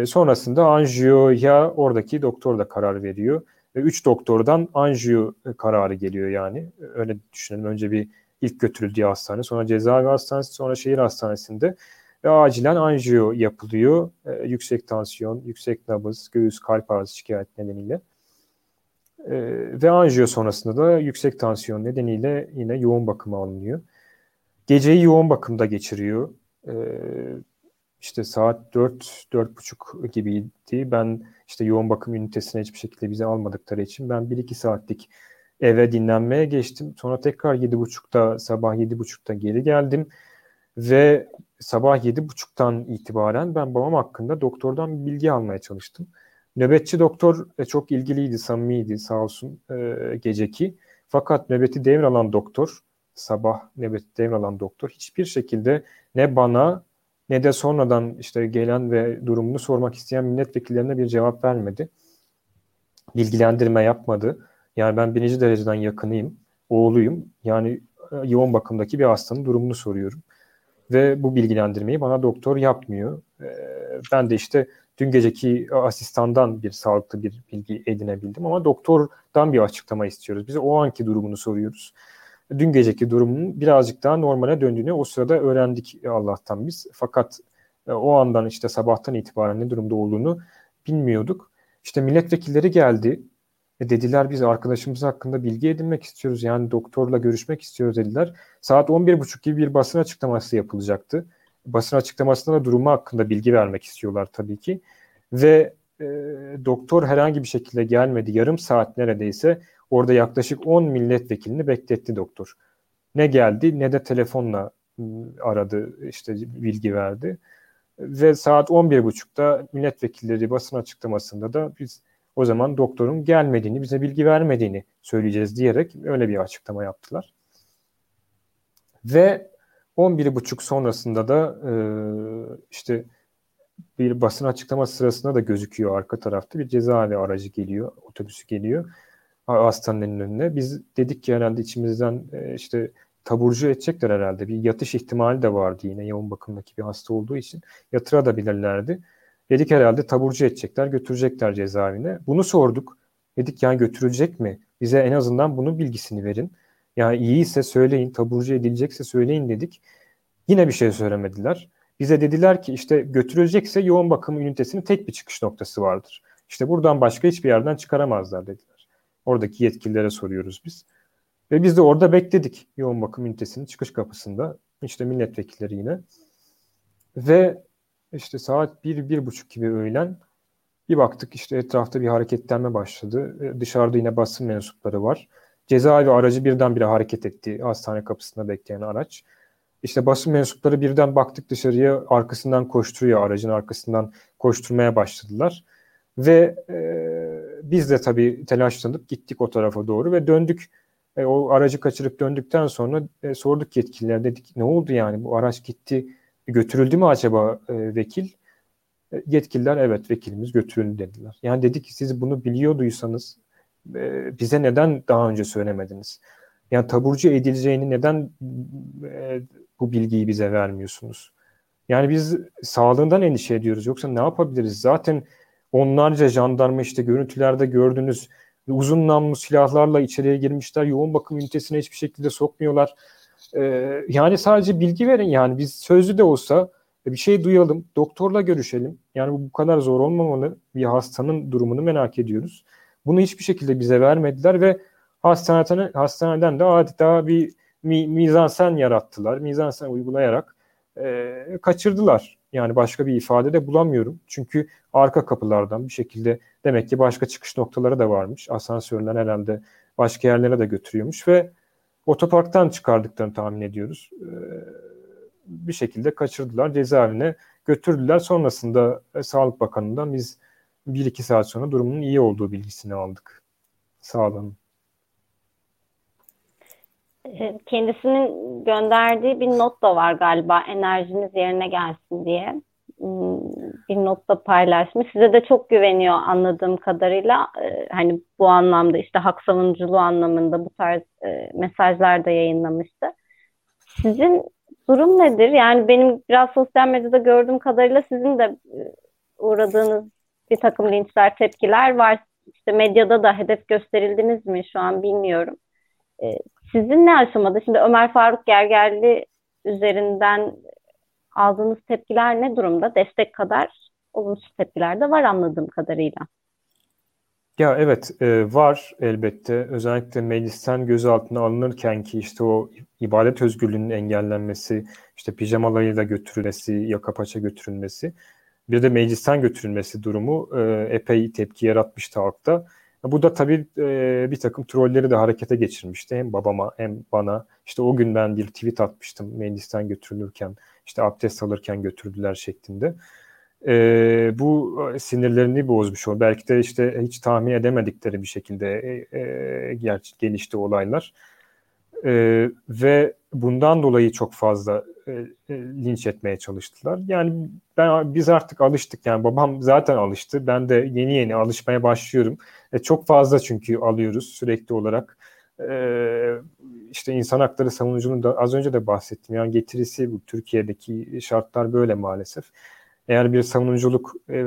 Sonrasında anjiyoya oradaki doktor da karar veriyor. Ve üç doktordan anjiyo kararı geliyor yani. Öyle düşünelim. Önce bir ilk götürüldüğü hastane, sonra cezaevi hastanesi, sonra şehir hastanesinde ve acilen anjiyo yapılıyor. E, yüksek tansiyon, yüksek nabız, göğüs kalp ağrısı şikayet nedeniyle. E, ve anjiyo sonrasında da yüksek tansiyon nedeniyle yine yoğun bakıma alınıyor. Geceyi yoğun bakımda geçiriyor. E, işte saat 4 4.30 gibiydi. Ben işte yoğun bakım ünitesine hiçbir şekilde bizi almadıkları için ben 1-2 saatlik eve dinlenmeye geçtim. Sonra tekrar 7.30'da sabah 7.30'da geri geldim. Ve sabah 7.30'dan itibaren ben babam hakkında doktordan bilgi almaya çalıştım. Nöbetçi doktor e, çok ilgiliydi, samimiydi sağ olsun e, geceki. Fakat nöbeti devralan doktor, sabah nöbeti devralan doktor hiçbir şekilde ne bana ne de sonradan işte gelen ve durumunu sormak isteyen milletvekillerine bir cevap vermedi. Bilgilendirme yapmadı. Yani ben birinci dereceden yakınıyım, oğluyum. Yani e, yoğun bakımdaki bir hastanın durumunu soruyorum. Ve bu bilgilendirmeyi bana doktor yapmıyor. E, ben de işte dün geceki asistandan bir sağlıklı bir bilgi edinebildim ama doktordan bir açıklama istiyoruz. Bize o anki durumunu soruyoruz. Dün geceki durumun birazcık daha normale döndüğünü o sırada öğrendik Allah'tan biz. Fakat e, o andan işte sabahtan itibaren ne durumda olduğunu bilmiyorduk. İşte milletvekilleri geldi E dediler biz arkadaşımız hakkında bilgi edinmek istiyoruz. Yani doktorla görüşmek istiyoruz dediler. Saat 11.30 gibi bir basın açıklaması yapılacaktı. Basın açıklamasında da durumu hakkında bilgi vermek istiyorlar tabii ki. Ve e, doktor herhangi bir şekilde gelmedi. Yarım saat neredeyse orada yaklaşık 10 milletvekilini bekletti doktor. Ne geldi ne de telefonla aradı işte bilgi verdi. Ve saat 11.30'da milletvekilleri basın açıklamasında da biz o zaman doktorun gelmediğini, bize bilgi vermediğini söyleyeceğiz diyerek öyle bir açıklama yaptılar. Ve 11.30 sonrasında da e, işte bir basın açıklaması sırasında da gözüküyor arka tarafta bir cezaevi aracı geliyor, otobüsü geliyor hastanın önüne. Biz dedik ki herhalde içimizden e, işte taburcu edecekler herhalde. Bir yatış ihtimali de vardı yine yoğun bakımdaki bir hasta olduğu için. Yatırabilirlerdi. Dedik herhalde taburcu edecekler, götürecekler cezaevine. Bunu sorduk. Dedik yani götürülecek mi? Bize en azından bunun bilgisini verin. Yani iyiyse söyleyin, taburcu edilecekse söyleyin dedik. Yine bir şey söylemediler. Bize dediler ki işte götürülecekse yoğun bakım ünitesinin tek bir çıkış noktası vardır. İşte buradan başka hiçbir yerden çıkaramazlar dediler. Oradaki yetkililere soruyoruz biz. Ve biz de orada bekledik yoğun bakım ünitesinin çıkış kapısında. İşte milletvekilleri yine. Ve işte saat bir, bir buçuk gibi öğlen bir baktık işte etrafta bir hareketlenme başladı. E, dışarıda yine basın mensupları var. Cezaevi aracı birdenbire hareket etti hastane kapısında bekleyen araç. İşte basın mensupları birden baktık dışarıya arkasından koşturuyor aracın arkasından koşturmaya başladılar. Ve e, biz de tabii telaşlanıp gittik o tarafa doğru ve döndük. E, o aracı kaçırıp döndükten sonra e, sorduk yetkililere dedik ne oldu yani bu araç gitti götürüldü mü acaba e, vekil? E, yetkililer evet vekilimiz götürüldü dediler. Yani dedik ki siz bunu biliyorduysanız e, bize neden daha önce söylemediniz? Yani taburcu edileceğini neden e, bu bilgiyi bize vermiyorsunuz? Yani biz sağlığından endişe ediyoruz. Yoksa ne yapabiliriz? Zaten onlarca jandarma işte görüntülerde gördüğünüz uzun namlu silahlarla içeriye girmişler. Yoğun bakım ünitesine hiçbir şekilde sokmuyorlar. Ee, yani sadece bilgi verin yani biz sözlü de olsa bir şey duyalım, doktorla görüşelim. Yani bu, kadar zor olmamalı. Bir hastanın durumunu merak ediyoruz. Bunu hiçbir şekilde bize vermediler ve hastaneden, hastaneden de adeta bir mi, mizansen yarattılar. Mizansen uygulayarak e, kaçırdılar. Yani başka bir ifade de bulamıyorum. Çünkü arka kapılardan bir şekilde demek ki başka çıkış noktaları da varmış. Asansörler herhalde başka yerlere de götürüyormuş ve otoparktan çıkardıklarını tahmin ediyoruz. E, bir şekilde kaçırdılar cezaevine götürdüler. Sonrasında e, Sağlık Bakanı'ndan biz bir iki saat sonra durumunun iyi olduğu bilgisini aldık. Sağ olun. E, kendisinin gönderdiği bir not da var galiba enerjiniz yerine gelsin diye hmm, bir not da paylaşmış. Size de çok güveniyor anladığım kadarıyla. E, hani bu anlamda işte hak savunuculuğu anlamında bu tarz e, mesajlar da yayınlamıştı. Sizin durum nedir? Yani benim biraz sosyal medyada gördüğüm kadarıyla sizin de uğradığınız bir takım linçler, tepkiler var. İşte medyada da hedef gösterildiniz mi şu an bilmiyorum. Sizin ne aşamada? Şimdi Ömer Faruk Gergerli üzerinden aldığınız tepkiler ne durumda? Destek kadar olumsuz tepkiler de var anladığım kadarıyla. Ya evet e, var elbette. Özellikle meclisten gözaltına alınırken ki işte o ibadet özgürlüğünün engellenmesi, işte pijamalarıyla götürülmesi, yaka paça götürülmesi, bir de meclisten götürülmesi durumu e, epey tepki yaratmıştı halkta. Bu da tabii e, bir takım trolleri de harekete geçirmişti. Hem babama hem bana. İşte o gün ben bir tweet atmıştım meclisten götürülürken, işte abdest alırken götürdüler şeklinde. E, bu sinirlerini bozmuş oldu. Belki de işte hiç tahmin edemedikleri bir şekilde e, e, gelişti olaylar. E, ve bundan dolayı çok fazla e, e, linç etmeye çalıştılar. Yani ben biz artık alıştık. Yani babam zaten alıştı. Ben de yeni yeni alışmaya başlıyorum. E, çok fazla çünkü alıyoruz sürekli olarak. E, işte insan hakları savunucunun da az önce de bahsettim. Yani getirisi bu Türkiye'deki şartlar böyle maalesef. Eğer bir savunuculuk e,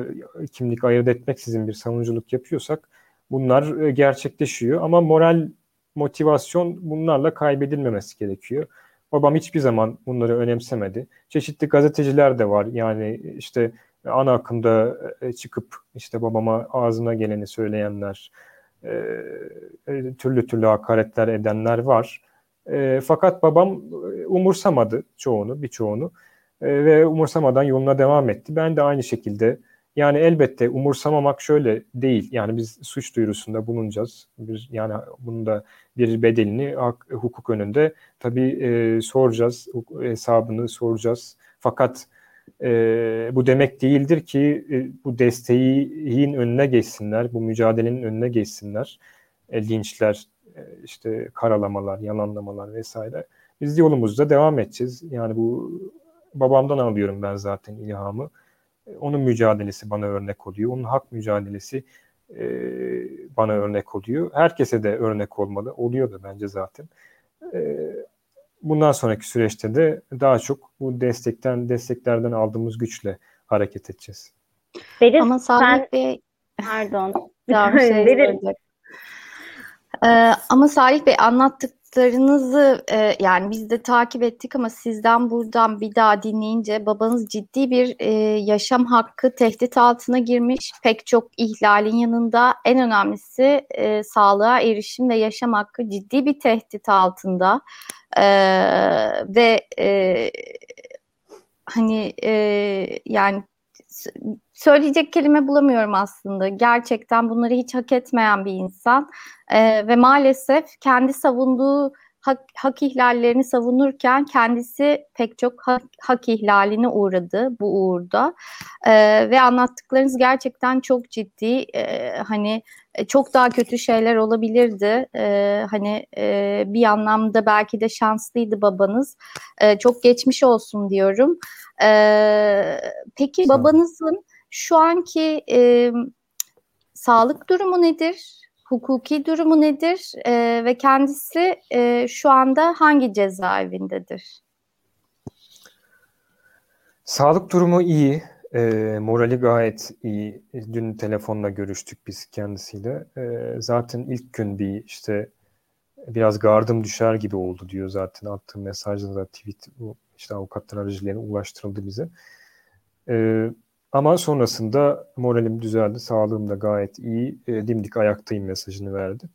kimlik ayırt etmek sizin bir savunuculuk yapıyorsak bunlar e, gerçekleşiyor. Ama moral motivasyon bunlarla kaybedilmemesi gerekiyor. Babam hiçbir zaman bunları önemsemedi. Çeşitli gazeteciler de var. Yani işte ana akımda e, çıkıp işte babama ağzına geleni söyleyenler, e, türlü türlü hakaretler edenler var. E, fakat babam umursamadı çoğunu, birçoğunu e, ve umursamadan yoluna devam etti. Ben de aynı şekilde yani elbette umursamamak şöyle değil. Yani biz suç duyurusunda bulunacağız. Bir, yani bunun da bir bedelini hak, hukuk önünde tabii e, soracağız. Hesabını soracağız. Fakat e, bu demek değildir ki e, bu desteğin önüne geçsinler, bu mücadelenin önüne geçsinler. E, linçler, e, işte karalamalar, yalanlamalar vesaire. Biz yolumuzda devam edeceğiz. Yani bu babamdan alıyorum ben zaten ilhamı. Onun mücadelesi bana örnek oluyor. Onun hak mücadelesi e, bana örnek oluyor. Herkese de örnek olmalı. Oluyor da bence zaten. E, bundan sonraki süreçte de daha çok bu destekten desteklerden aldığımız güçle hareket edeceğiz. Benim Ama sen... Bey pardon. Daha bir şey ee, ama Salih Bey anlattık anlattıklarınızı e, yani biz de takip ettik ama sizden buradan bir daha dinleyince babanız ciddi bir e, yaşam hakkı tehdit altına girmiş. Pek çok ihlalin yanında en önemlisi e, sağlığa erişim ve yaşam hakkı ciddi bir tehdit altında. E, ve e, hani e, yani söyleyecek kelime bulamıyorum aslında. Gerçekten bunları hiç hak etmeyen bir insan. E, ve maalesef kendi savunduğu hak, hak ihlallerini savunurken kendisi pek çok hak, hak ihlaline uğradı bu uğurda. E, ve anlattıklarınız gerçekten çok ciddi. E, hani çok daha kötü şeyler olabilirdi e, hani e, bir anlamda belki de şanslıydı babanız e, çok geçmiş olsun diyorum e, peki babanızın şu anki e, sağlık durumu nedir? Hukuki durumu nedir? E, ve kendisi e, şu anda hangi cezaevindedir? Sağlık durumu iyi. E, morali gayet iyi. Dün telefonla görüştük biz kendisiyle. E, zaten ilk gün bir işte biraz gardım düşer gibi oldu diyor zaten attığım mesajda da tweet bu işte avukatlar aracılığıyla ulaştırıldı bize. E, ama sonrasında moralim düzeldi, sağlığım da gayet iyi, e, dimdik ayaktayım mesajını verdi.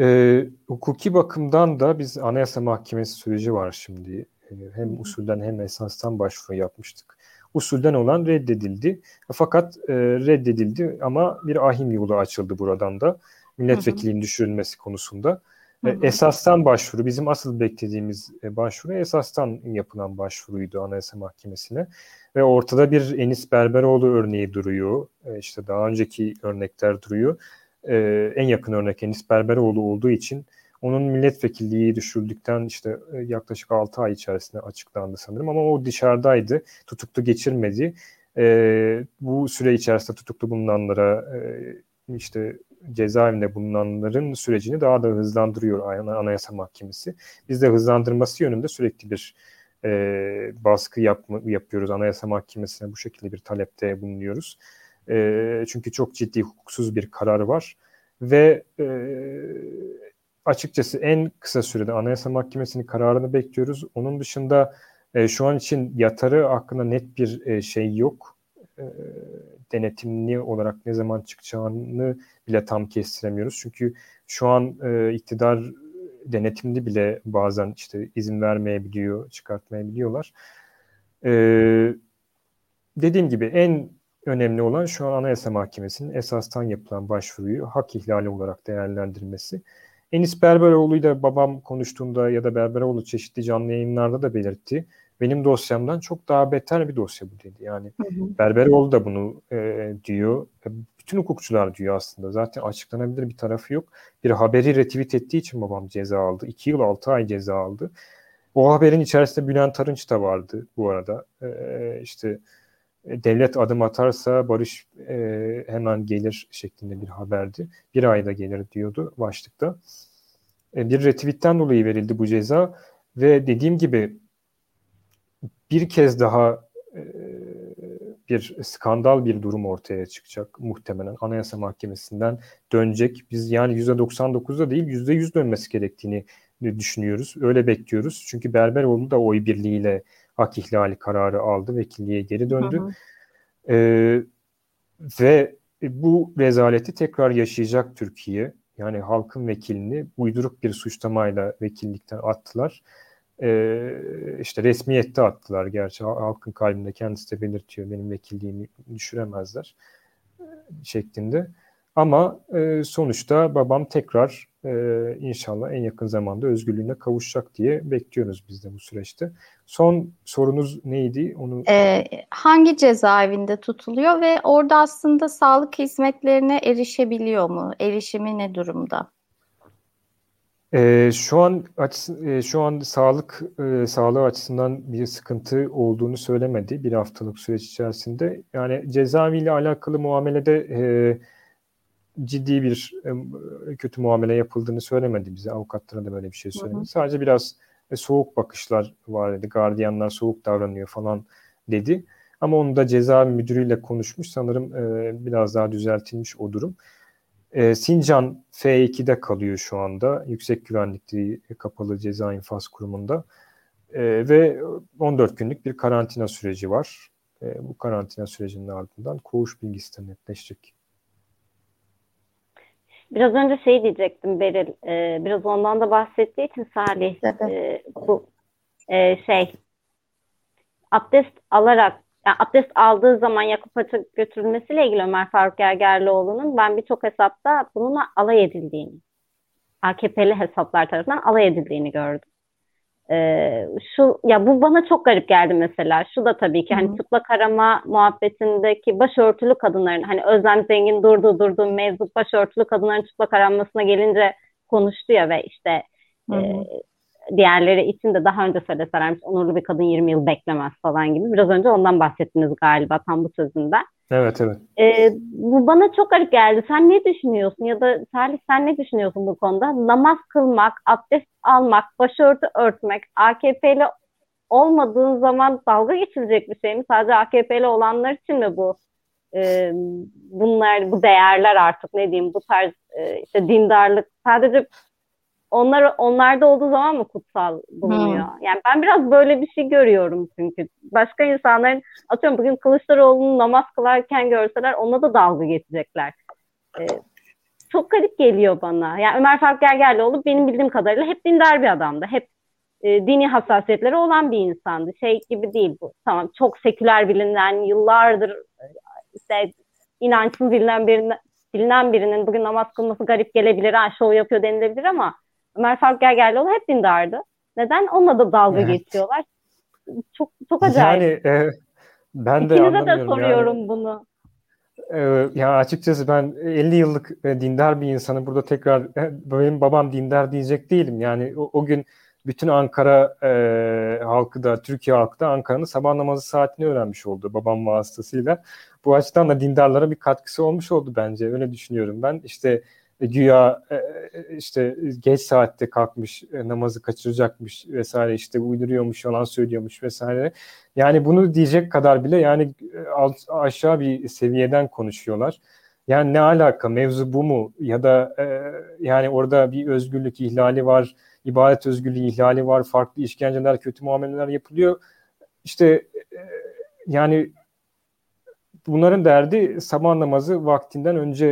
E, hukuki bakımdan da biz Anayasa Mahkemesi süreci var şimdi. Hem usulden hem esastan başvuru yapmıştık. Usulden olan reddedildi. Fakat e, reddedildi ama bir ahim yolu açıldı buradan da. Milletvekilliğinin düşürülmesi konusunda. Hı hı. Esastan başvuru, bizim asıl beklediğimiz e, başvuru esastan yapılan başvuruydu Anayasa Mahkemesi'ne. Ve ortada bir Enis Berberoğlu örneği duruyor. E, işte daha önceki örnekler duruyor. E, en yakın örnek Enis Berberoğlu olduğu için onun milletvekilliği düşürdükten işte yaklaşık 6 ay içerisinde açıklandı sanırım ama o dışarıdaydı. Tutuklu geçirmedi. bu süre içerisinde tutuklu bulunanlara işte cezaevinde bulunanların sürecini daha da hızlandırıyor Anayasa Mahkemesi. Biz de hızlandırması yönünde sürekli bir e, baskı yapma, yapıyoruz Anayasa Mahkemesi'ne bu şekilde bir talepte bulunuyoruz. E, çünkü çok ciddi hukuksuz bir karar var ve e, açıkçası en kısa sürede Anayasa Mahkemesi'nin kararını bekliyoruz. Onun dışında e, şu an için yatarı hakkında net bir e, şey yok. E, denetimli olarak ne zaman çıkacağını bile tam kestiremiyoruz. Çünkü şu an e, iktidar denetimli bile bazen işte izin vermeyebiliyor, çıkartmayabiliyorlar. E, dediğim gibi en önemli olan şu an Anayasa Mahkemesi'nin esastan yapılan başvuruyu hak ihlali olarak değerlendirmesi. Enis Berberoğlu'yu da babam konuştuğunda ya da Berberoğlu çeşitli canlı yayınlarda da belirtti benim dosyamdan çok daha beter bir dosya bu dedi. Yani hı hı. Berberoğlu da bunu e, diyor. E, bütün hukukçular diyor aslında. Zaten açıklanabilir bir tarafı yok. Bir haberi retweet ettiği için babam ceza aldı. 2 yıl 6 ay ceza aldı. O haberin içerisinde Bülent Arınç da vardı bu arada. E, işte e, devlet adım atarsa barış e, hemen gelir şeklinde bir haberdi. Bir ayda gelir diyordu başlıkta. E, bir retweetten dolayı verildi bu ceza ve dediğim gibi bir kez daha e, bir skandal bir durum ortaya çıkacak muhtemelen Anayasa Mahkemesi'nden dönecek. Biz yani %99'da değil %100 dönmesi gerektiğini düşünüyoruz. Öyle bekliyoruz. Çünkü Berberoğlu da oy birliğiyle hak ihlali kararı aldı. Vekilliğe geri döndü. Hı hı. Ee, ve e, bu rezaleti tekrar yaşayacak Türkiye. Yani halkın vekilini uyduruk bir suçlamayla vekillikten attılar. E, işte resmiyette attılar gerçi halkın kalbinde kendisi de belirtiyor benim vekilliğimi düşüremezler şeklinde. Ama e, sonuçta babam tekrar e, inşallah en yakın zamanda özgürlüğüne kavuşacak diye bekliyoruz biz de bu süreçte. Son sorunuz neydi? Onu ee, hangi cezaevinde tutuluyor ve orada aslında sağlık hizmetlerine erişebiliyor mu? Erişimi ne durumda? Ee, şu an e, şu an sağlık e, sağlığı açısından bir sıkıntı olduğunu söylemedi bir haftalık süreç içerisinde. Yani cezaeviyle alakalı muamelede e, ciddi bir e, kötü muamele yapıldığını söylemedi bize. Avukatlara da böyle bir şey söylemedi. Hı hı. Sadece biraz e, soğuk bakışlar var dedi. Gardiyanlar soğuk davranıyor falan dedi. Ama onu da cezaevi müdürüyle konuşmuş. Sanırım e, biraz daha düzeltilmiş o durum. E, Sincan F2'de kalıyor şu anda. Yüksek güvenlikli kapalı ceza infaz kurumunda. E, ve 14 günlük bir karantina süreci var. E, bu karantina sürecinin ardından koğuş bilgisi de netleşecek. Biraz önce şey diyecektim Beril, e, biraz ondan da bahsettiği için Salih, e, bu e, şey, abdest alarak, yani abdest aldığı zaman yakıp açık götürülmesiyle ilgili Ömer Faruk Gergerlioğlu'nun ben birçok hesapta bununla alay edildiğini, AKP'li hesaplar tarafından alay edildiğini gördüm. Ee, şu ya bu bana çok garip geldi mesela. Şu da tabii ki hani çıplak arama muhabbetindeki başörtülü kadınların hani Özlem Zengin durdu durdu mevzu başörtülü kadınların çıplak aranmasına gelince konuştu ya ve işte e, diğerleri için de daha önce söyleselermiş onurlu bir kadın 20 yıl beklemez falan gibi. Biraz önce ondan bahsettiniz galiba tam bu sözünden. Evet evet. Ee, bu bana çok garip geldi. Sen ne düşünüyorsun ya da Salih sen ne düşünüyorsun bu konuda? Namaz kılmak, abdest almak, başörtü örtmek, AKP'li olmadığın zaman dalga geçilecek bir şey mi? Sadece AKP'li olanlar için mi bu? Ee, bunlar, bu değerler artık ne diyeyim bu tarz e, işte dindarlık sadece onlar onlarda olduğu zaman mı kutsal bulunuyor? Hmm. Yani ben biraz böyle bir şey görüyorum çünkü. Başka insanların atıyorum bugün Kılıçdaroğlu'nu namaz kılarken görseler ona da dalga geçecekler. Ee, çok garip geliyor bana. Yani Ömer Faruk Gergerlioğlu benim bildiğim kadarıyla hep dindar bir adamdı. Hep e, dini hassasiyetleri olan bir insandı. Şey gibi değil bu. Tamam çok seküler bilinen yıllardır e, işte inançsız bilinen birinin bilinen birinin bugün namaz kılması garip gelebilir, ha şov yapıyor denilebilir ama Ömer Faruk Gergerlioğlu hep dindardı. Neden? Onunla da dalga evet. geçiyorlar. Çok çok acayip. Yani e, ben de İkinize de soruyorum yani. bunu. E, ya açıkçası ben 50 yıllık e, dindar bir insanı burada tekrar e, benim babam dindar diyecek değilim. Yani o, o gün bütün Ankara e, halkı da Türkiye halkı da Ankara'nın sabah namazı saatini öğrenmiş oldu babam vasıtasıyla. Bu açıdan da dindarlara bir katkısı olmuş oldu bence. Öyle düşünüyorum ben. İşte güya e, e, işte geç saatte kalkmış e, namazı kaçıracakmış vesaire işte uyduruyormuş yalan söylüyormuş vesaire. Yani bunu diyecek kadar bile yani alt, aşağı bir seviyeden konuşuyorlar. Yani ne alaka mevzu bu mu ya da e, yani orada bir özgürlük ihlali var, ibadet özgürlüğü ihlali var, farklı işkenceler, kötü muameleler yapılıyor. İşte e, yani bunların derdi sabah namazı vaktinden önce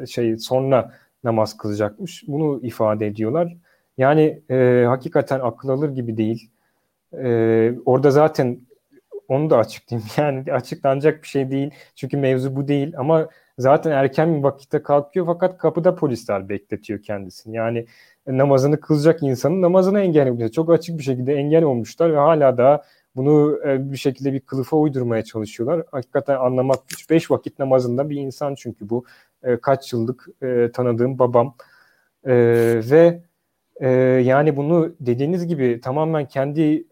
e, şey sonra namaz kılacakmış. Bunu ifade ediyorlar. Yani e, hakikaten akıl alır gibi değil. E, orada zaten onu da açıklayayım. Yani açıklanacak bir şey değil. Çünkü mevzu bu değil. Ama zaten erken bir vakitte kalkıyor fakat kapıda polisler bekletiyor kendisini. Yani namazını kılacak insanın namazını engel Çok açık bir şekilde engel olmuşlar ve hala daha bunu e, bir şekilde bir kılıfa uydurmaya çalışıyorlar. Hakikaten anlamak güç. Beş vakit namazında bir insan çünkü bu. E, kaç yıllık e, tanıdığım babam. Ve yani bunu dediğiniz gibi tamamen kendi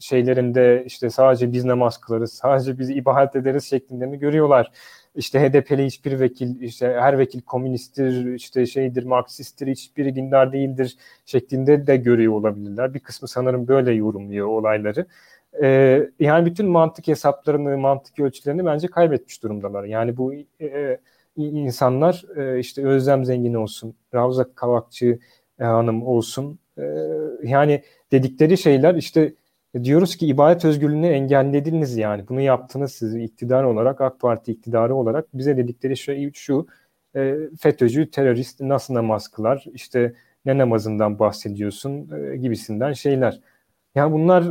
şeylerinde işte sadece biz namaz kılarız, sadece biz ibadet ederiz şeklinde mi görüyorlar? İşte HDP'li hiçbir vekil, işte her vekil komünisttir, işte şeydir, Marksisttir, hiçbiri dindar değildir şeklinde de görüyor olabilirler. Bir kısmı sanırım böyle yorumluyor olayları. Ee, yani bütün mantık hesaplarını, mantık ölçülerini bence kaybetmiş durumdalar. Yani bu e, insanlar e, işte Özlem Zengin olsun, Ravza Kavakçı e, Hanım olsun, e, yani dedikleri şeyler işte E, diyoruz ki ibadet özgürlüğünü engellediniz yani. Bunu yaptınız siz iktidar olarak, AK Parti iktidarı olarak. Bize dedikleri şey şu, e, FETÖ'cü, terörist nasıl namaz kılar, işte ne namazından bahsediyorsun e, gibisinden şeyler. Yani bunlar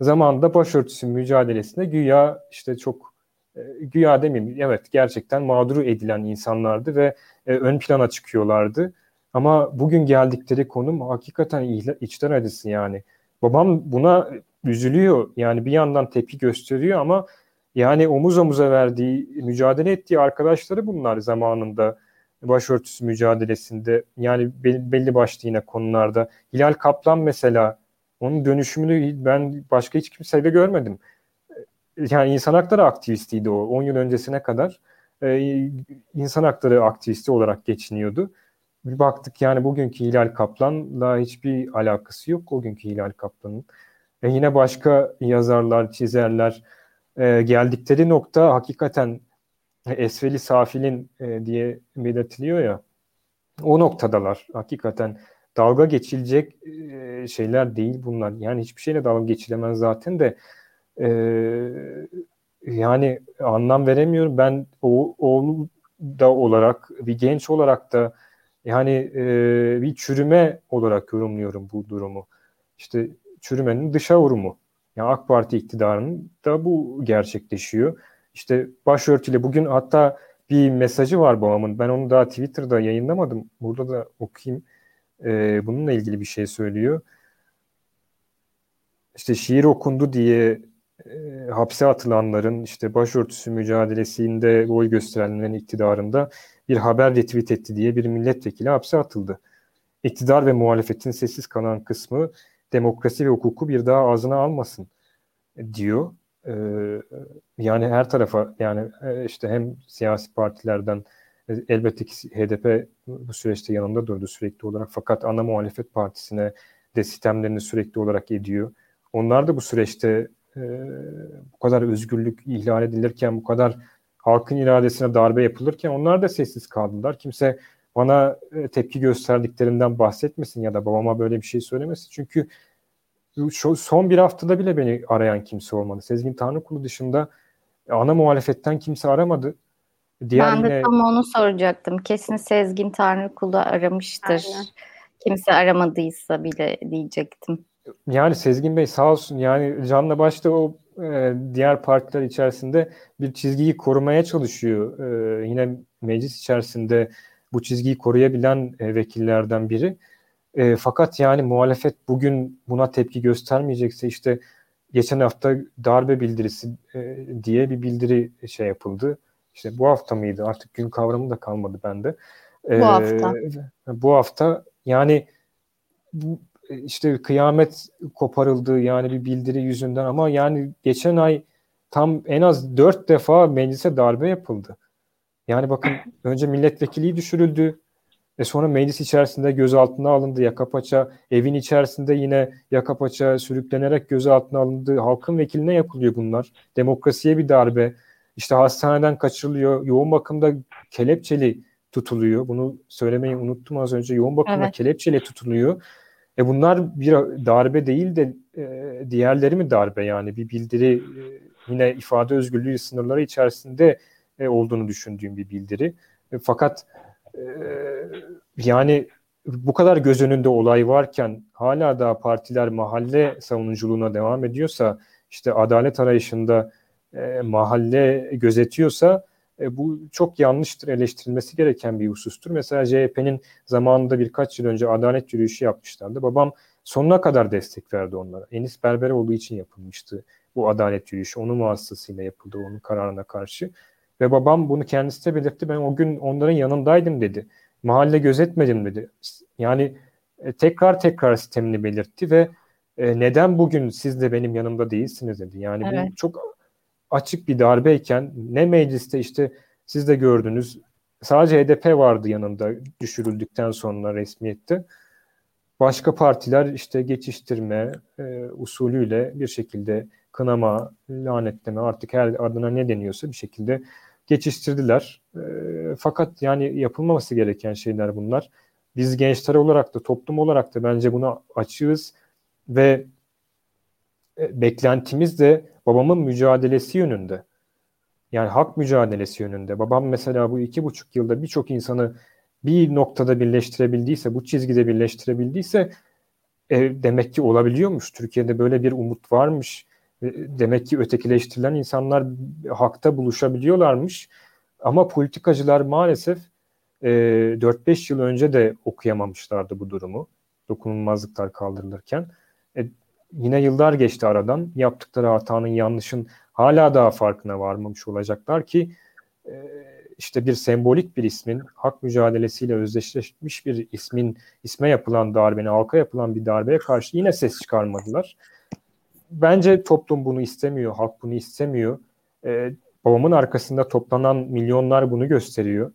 zamanında başörtüsü mücadelesinde güya işte çok e, güya demeyeyim evet gerçekten mağduru edilen insanlardı ve e, ön plana çıkıyorlardı. Ama bugün geldikleri konum hakikaten içler acısı yani. Babam buna üzülüyor. Yani bir yandan tepki gösteriyor ama yani omuz omuza verdiği, mücadele ettiği arkadaşları bunlar zamanında başörtüsü mücadelesinde. Yani belli başlı yine konularda. Hilal Kaplan mesela onun dönüşümünü ben başka hiç kimsede görmedim. Yani insan hakları aktivistiydi o 10 yıl öncesine kadar. Ee, insan hakları aktivisti olarak geçiniyordu. Bir baktık yani bugünkü Hilal Kaplan'la hiçbir alakası yok o günkü Hilal Kaplan'ın. E yine başka yazarlar, çizerler e, geldikleri nokta hakikaten esveli safilin e, diye belirtiliyor ya. O noktadalar hakikaten dalga geçilecek e, şeyler değil bunlar. Yani hiçbir şeyle dalga geçilemez zaten de e, yani anlam veremiyorum. Ben o, oğlu da olarak bir genç olarak da yani e, bir çürüme olarak yorumluyorum bu durumu. İşte çürümenin dışa vurumu. Yani AK Parti iktidarının da bu gerçekleşiyor. İşte başörtüyle bugün hatta bir mesajı var babamın. Ben onu daha Twitter'da yayınlamadım. Burada da okuyayım. Ee, bununla ilgili bir şey söylüyor. İşte şiir okundu diye e, hapse atılanların işte başörtüsü mücadelesinde oy gösterenlerin iktidarında bir haber retweet etti diye bir milletvekili hapse atıldı. İktidar ve muhalefetin sessiz kalan kısmı demokrasi ve hukuku bir daha ağzına almasın diyor. Ee, yani her tarafa yani e, işte hem siyasi partilerden e, elbette ki HDP bu süreçte yanında durdu sürekli olarak fakat ana muhalefet partisine de sistemlerini sürekli olarak ediyor. Onlar da bu süreçte e, bu kadar özgürlük ihlal edilirken, bu kadar halkın iradesine darbe yapılırken onlar da sessiz kaldılar. Kimse bana e, tepki gösterdiklerinden bahsetmesin ya da babama böyle bir şey söylemesin. Çünkü şu son bir haftada bile beni arayan kimse olmadı. Sezgin Tanrıkulu dışında ana muhalefetten kimse aramadı. Diğer ben de yine... tam onu soracaktım. Kesin Sezgin Tanrıkulu aramıştır. Aynen. Kimse aramadıysa bile diyecektim. Yani Sezgin Bey sağ olsun yani canla başta o e, diğer partiler içerisinde bir çizgiyi korumaya çalışıyor. E, yine meclis içerisinde bu çizgiyi koruyabilen e, vekillerden biri. E, fakat yani muhalefet bugün buna tepki göstermeyecekse işte geçen hafta darbe bildirisi e, diye bir bildiri şey yapıldı. İşte bu hafta mıydı? Artık gün kavramı da kalmadı bende. E, bu hafta. Bu hafta yani bu, işte kıyamet koparıldı yani bir bildiri yüzünden ama yani geçen ay tam en az dört defa meclise darbe yapıldı. Yani bakın önce milletvekili düşürüldü. E sonra meclis içerisinde gözaltına alındı yaka paça. Evin içerisinde yine yaka paça sürüklenerek gözaltına alındı. Halkın vekiline yapılıyor bunlar. Demokrasiye bir darbe. İşte hastaneden kaçırılıyor. Yoğun bakımda kelepçeli tutuluyor. Bunu söylemeyi unuttum az önce. Yoğun bakımda evet. kelepçeli tutuluyor. E bunlar bir darbe değil de e, diğerleri mi darbe yani bir bildiri e, yine ifade özgürlüğü sınırları içerisinde e, olduğunu düşündüğüm bir bildiri. E, fakat e, yani bu kadar göz önünde olay varken hala da partiler mahalle savunuculuğuna devam ediyorsa işte adalet arayışında mahalle gözetiyorsa bu çok yanlıştır, eleştirilmesi gereken bir husustur. Mesela CHP'nin zamanında birkaç yıl önce adalet yürüyüşü yapmışlardı. Babam sonuna kadar destek verdi onlara. Enis Berber olduğu için yapılmıştı bu adalet yürüyüşü. Onun vasıtasıyla yapıldı onun kararına karşı. Ve babam bunu kendisi de belirtti. Ben o gün onların yanındaydım dedi. Mahalle gözetmedim dedi. Yani e, tekrar tekrar sistemini belirtti ve e, neden bugün siz de benim yanımda değilsiniz dedi. Yani evet. bu çok açık bir darbeyken ne mecliste işte siz de gördünüz sadece HDP vardı yanında düşürüldükten sonra resmiyette. Başka partiler işte geçiştirme e, usulüyle bir şekilde kınama, lanetleme artık her adına ne deniyorsa bir şekilde geçiştirdiler. E, fakat yani yapılmaması gereken şeyler bunlar. Biz gençler olarak da toplum olarak da bence buna açığız ve e, beklentimiz de babamın mücadelesi yönünde. Yani hak mücadelesi yönünde. Babam mesela bu iki buçuk yılda birçok insanı bir noktada birleştirebildiyse, bu çizgide birleştirebildiyse e, demek ki olabiliyormuş. Türkiye'de böyle bir umut varmış. Demek ki ötekileştirilen insanlar hakta buluşabiliyorlarmış. Ama politikacılar maalesef e, 4-5 yıl önce de okuyamamışlardı bu durumu. Dokunulmazlıklar kaldırılırken. E, yine yıllar geçti aradan. Yaptıkları hatanın, yanlışın hala daha farkına varmamış olacaklar ki e, işte bir sembolik bir ismin hak mücadelesiyle özdeşleşmiş bir ismin isme yapılan darbene, halka yapılan bir darbeye karşı yine ses çıkarmadılar. Bence toplum bunu istemiyor, halk bunu istemiyor. Ee, babamın arkasında toplanan milyonlar bunu gösteriyor.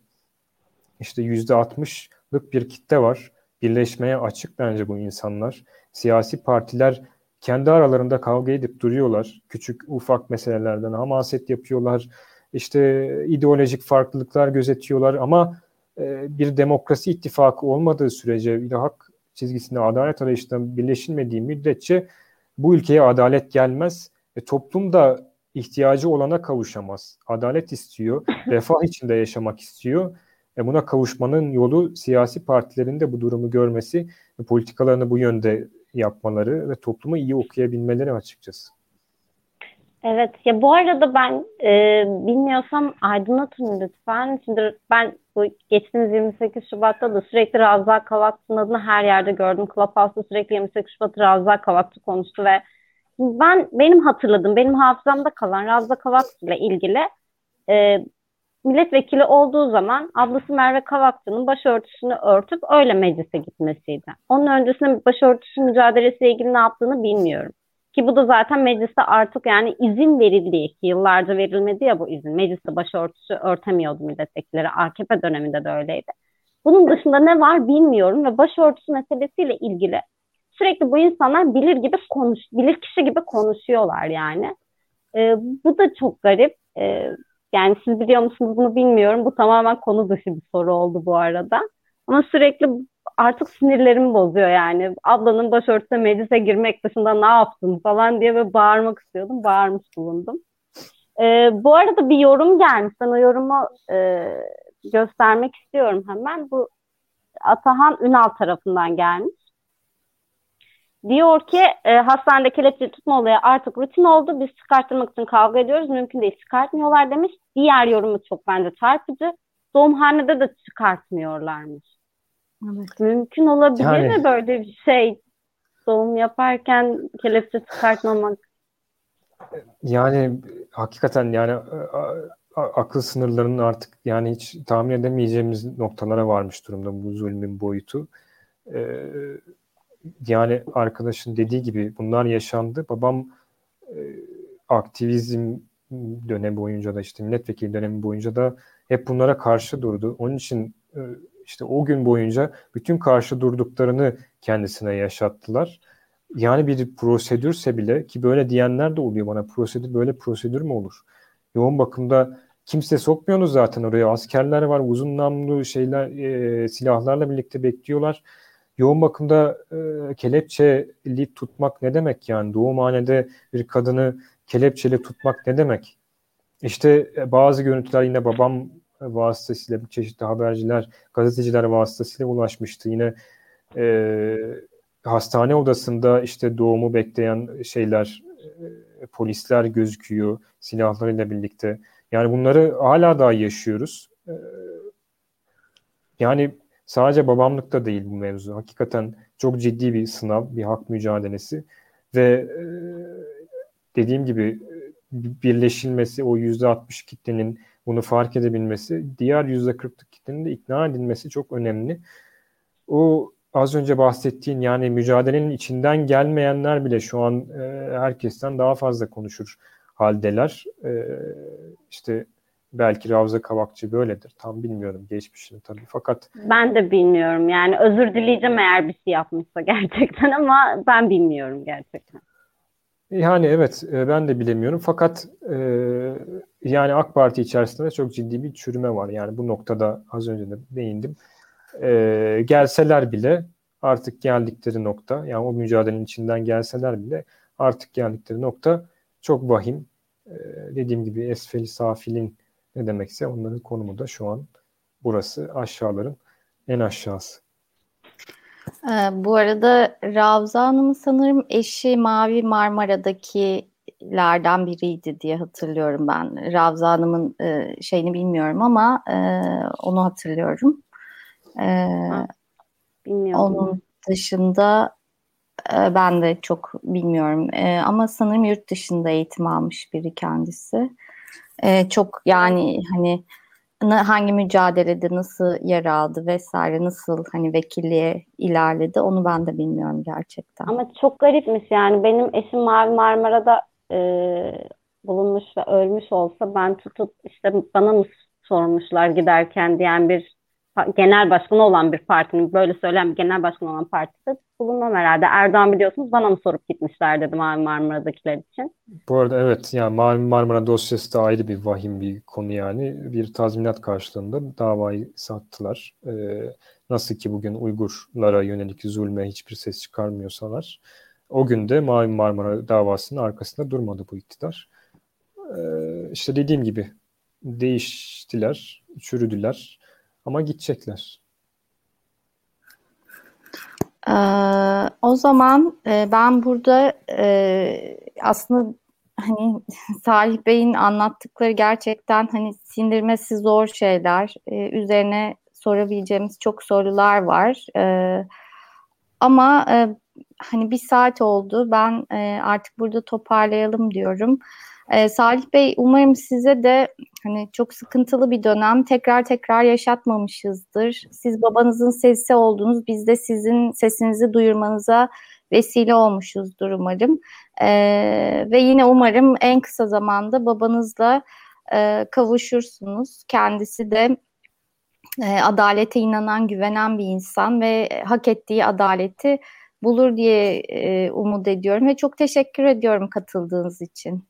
İşte yüzde altmışlık bir kitle var. Birleşmeye açık bence bu insanlar. Siyasi partiler kendi aralarında kavga edip duruyorlar. Küçük ufak meselelerden hamaset yapıyorlar işte ideolojik farklılıklar gözetiyorlar ama e, bir demokrasi ittifakı olmadığı sürece bir hak çizgisinde adalet arayışında birleşilmediği müddetçe bu ülkeye adalet gelmez ve toplum da ihtiyacı olana kavuşamaz. Adalet istiyor, refah içinde yaşamak istiyor. E buna kavuşmanın yolu siyasi partilerin de bu durumu görmesi ve politikalarını bu yönde yapmaları ve toplumu iyi okuyabilmeleri açıkçası. Evet ya bu arada ben e, bilmiyorsam aydınlatın lütfen. Şimdi ben bu geçtiğimiz 28 Şubat'ta da sürekli Ravza Kavakçı'nın adını her yerde gördüm. Clubhouse'da sürekli 28 Şubat Ravza Kavakçı konuştu ve ben benim hatırladığım, benim hafızamda kalan Ravza Kavakçı ile ilgili e, milletvekili olduğu zaman ablası Merve Kavakçı'nın başörtüsünü örtüp öyle meclise gitmesiydi. Onun öncesinde başörtüsü mücadelesiyle ilgili ne yaptığını bilmiyorum. Ki bu da zaten mecliste artık yani izin verildiği ki yıllarca verilmedi ya bu izin. Mecliste başörtüsü örtemiyordu milletvekilleri. AKP döneminde de öyleydi. Bunun dışında ne var bilmiyorum ve başörtüsü meselesiyle ilgili sürekli bu insanlar bilir gibi konuş, bilir kişi gibi konuşuyorlar yani. Ee, bu da çok garip. Ee, yani siz biliyor musunuz bunu bilmiyorum. Bu tamamen konu dışı bir soru oldu bu arada. Ama sürekli artık sinirlerimi bozuyor yani. Ablanın başörtüsüne meclise girmek dışında ne yaptın falan diye ve bağırmak istiyordum. Bağırmış bulundum. Ee, bu arada bir yorum gelmiş. Ben o yorumu e, göstermek istiyorum hemen. Bu Atahan Ünal tarafından gelmiş. Diyor ki e, hastanede kelepçe tutma olayı artık rutin oldu. Biz çıkarttırmak için kavga ediyoruz. Mümkün değil çıkartmıyorlar demiş. Diğer yorumu çok bence çarpıcı. Doğumhanede de çıkartmıyorlarmış. Evet. Mümkün olabilir yani, mi böyle bir şey? Doğum yaparken kelepçe çıkartmamak. Yani hakikaten yani akıl sınırlarının artık yani hiç tahmin edemeyeceğimiz noktalara varmış durumda bu zulmün boyutu. Ee, yani arkadaşın dediği gibi bunlar yaşandı. Babam e, aktivizm dönemi boyunca da işte milletvekili dönemi boyunca da hep bunlara karşı durdu. Onun için e, işte o gün boyunca bütün karşı durduklarını kendisine yaşattılar. Yani bir prosedürse bile ki böyle diyenler de oluyor bana prosedür böyle prosedür mü olur? Yoğun bakımda kimse sokmuyorsunuz zaten oraya. Askerler var uzun namlu şeyler e, silahlarla birlikte bekliyorlar. Yoğun bakımda e, kelepçeli tutmak ne demek yani? Doğumhanede bir kadını kelepçeli tutmak ne demek? İşte e, bazı görüntüler yine babam vasıtasıyla çeşitli haberciler, gazeteciler vasıtasıyla ulaşmıştı. Yine e, hastane odasında işte doğumu bekleyen şeyler, e, polisler gözüküyor silahlarıyla birlikte. Yani bunları hala daha yaşıyoruz. E, yani sadece babamlıkta değil bu mevzu. Hakikaten çok ciddi bir sınav, bir hak mücadelesi ve e, dediğim gibi birleşilmesi, o yüzde 60 kitlenin bunu fark edebilmesi, diğer yüzde 40'lık kitlenin de ikna edilmesi çok önemli. O az önce bahsettiğin yani mücadelenin içinden gelmeyenler bile şu an e, herkesten daha fazla konuşur haldeler. E, işte belki Ravza Kavakçı böyledir. Tam bilmiyorum geçmişini tabii fakat. Ben de bilmiyorum yani özür dileyeceğim eğer bir şey yapmışsa gerçekten ama ben bilmiyorum gerçekten. Yani evet e, ben de bilemiyorum fakat e, yani AK Parti içerisinde çok ciddi bir çürüme var. Yani bu noktada az önce de değindim. E, gelseler bile artık geldikleri nokta yani o mücadelenin içinden gelseler bile artık geldikleri nokta çok vahim. Ee, dediğim gibi esfeli safilin ne demekse onların konumu da şu an burası aşağıların en aşağısı. Ee, bu arada Ravza Hanım'ın sanırım eşi Mavi Marmara'dakilerden biriydi diye hatırlıyorum ben. Ravza Hanım'ın e, şeyini bilmiyorum ama e, onu hatırlıyorum. E, bilmiyorum. Onun dışında e, ben de çok bilmiyorum e, ama sanırım yurt dışında eğitim almış biri kendisi. E, çok yani hani hangi mücadelede nasıl yer aldı vesaire nasıl hani vekilliğe ilerledi onu ben de bilmiyorum gerçekten. Ama çok garipmiş yani benim eşim Mavi Marmara'da e, bulunmuş ve ölmüş olsa ben tutup işte bana mı sormuşlar giderken diyen bir genel başkanı olan bir partinin böyle söyleyen bir genel başkanı olan partide bulunmam herhalde. Erdoğan biliyorsunuz bana mı sorup gitmişler dedi Mavi Marmara'dakiler için. Bu arada evet yani Mavi Marmara dosyası da ayrı bir vahim bir konu yani. Bir tazminat karşılığında davayı sattılar. Ee, nasıl ki bugün Uygurlara yönelik zulme hiçbir ses çıkarmıyorsalar o gün de Mavi Marmara davasının arkasında durmadı bu iktidar. Ee, işte dediğim gibi değiştiler, çürüdüler ama gidecekler. Ee, o zaman e, ben burada e, aslında hani Salih Bey'in anlattıkları gerçekten hani sindirmesi zor şeyler. E, üzerine sorabileceğimiz çok sorular var. E, ama e, hani bir saat oldu. Ben e, artık burada toparlayalım diyorum. E, Salih Bey umarım size de hani çok sıkıntılı bir dönem tekrar tekrar yaşatmamışızdır. Siz babanızın sesi oldunuz. Biz de sizin sesinizi duyurmanıza vesile olmuşuzdur umarım. E, ve yine umarım en kısa zamanda babanızla e, kavuşursunuz. Kendisi de e, adalete inanan, güvenen bir insan ve hak ettiği adaleti bulur diye e, umut ediyorum ve çok teşekkür ediyorum katıldığınız için.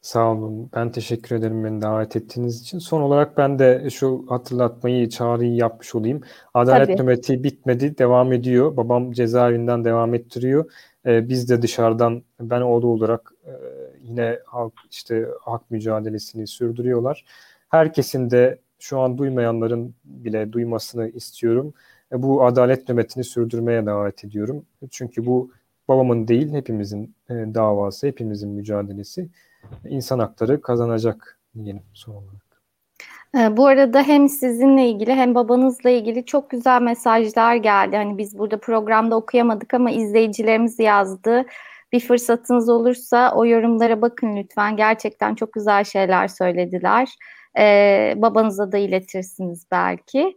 Sağ olun. Ben teşekkür ederim beni davet ettiğiniz için. Son olarak ben de şu hatırlatmayı, çağrıyı yapmış olayım. Adalet Tabii. nöbeti bitmedi, devam ediyor. Babam cezaevinden devam ettiriyor. Ee, biz de dışarıdan, ben oğlu olarak e, yine halk işte hak mücadelesini sürdürüyorlar. Herkesin de şu an duymayanların bile duymasını istiyorum. E, bu adalet nöbetini sürdürmeye davet ediyorum. Çünkü bu babamın değil, hepimizin e, davası, hepimizin mücadelesi insan hakları kazanacak diyelim son olarak. Ee, bu arada hem sizinle ilgili hem babanızla ilgili çok güzel mesajlar geldi. Hani biz burada programda okuyamadık ama izleyicilerimiz yazdı. Bir fırsatınız olursa o yorumlara bakın lütfen. Gerçekten çok güzel şeyler söylediler. Ee, babanıza da iletirsiniz belki.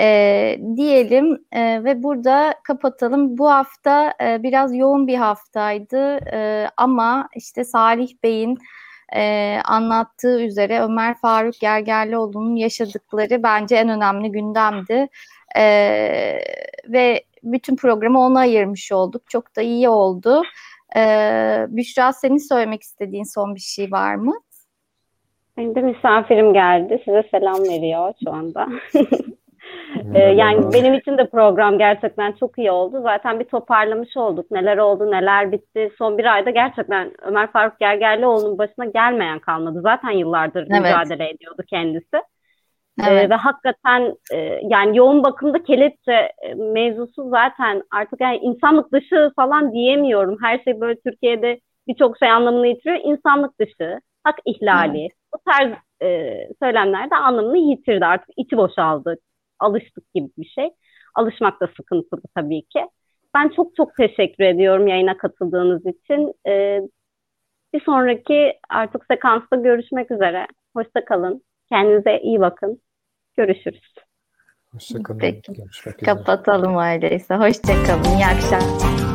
Ee, diyelim e, ve burada kapatalım. Bu hafta e, biraz yoğun bir haftaydı e, ama işte Salih Bey'in e, anlattığı üzere Ömer Faruk Gergerlioğlu'nun yaşadıkları bence en önemli gündemdi. E, ve bütün programı ona ayırmış olduk. Çok da iyi oldu. E, Büşra senin söylemek istediğin son bir şey var mı? Benim de misafirim geldi. Size selam veriyor şu anda. Ee, yani benim için de program gerçekten çok iyi oldu. Zaten bir toparlamış olduk. Neler oldu, neler bitti. Son bir ayda gerçekten Ömer Faruk Gergerlioğlu'nun başına gelmeyen kalmadı. Zaten yıllardır evet. mücadele ediyordu kendisi. Ee, evet. Ee, ve hakikaten e, yani yoğun bakımda kelepçe e, mevzusu zaten artık yani insanlık dışı falan diyemiyorum. Her şey böyle Türkiye'de birçok şey anlamını yitiriyor. İnsanlık dışı, hak ihlali, evet. bu tarz e, söylemler de anlamını yitirdi artık içi boşaldı alıştık gibi bir şey. Alışmak da sıkıntılı tabii ki. Ben çok çok teşekkür ediyorum yayına katıldığınız için. Ee, bir sonraki artık sekansta görüşmek üzere. Hoşça kalın. Kendinize iyi bakın. Görüşürüz. Hoşçakalın. Peki. Görüşmek üzere. Kapatalım öyleyse. Hoşçakalın. İyi akşamlar.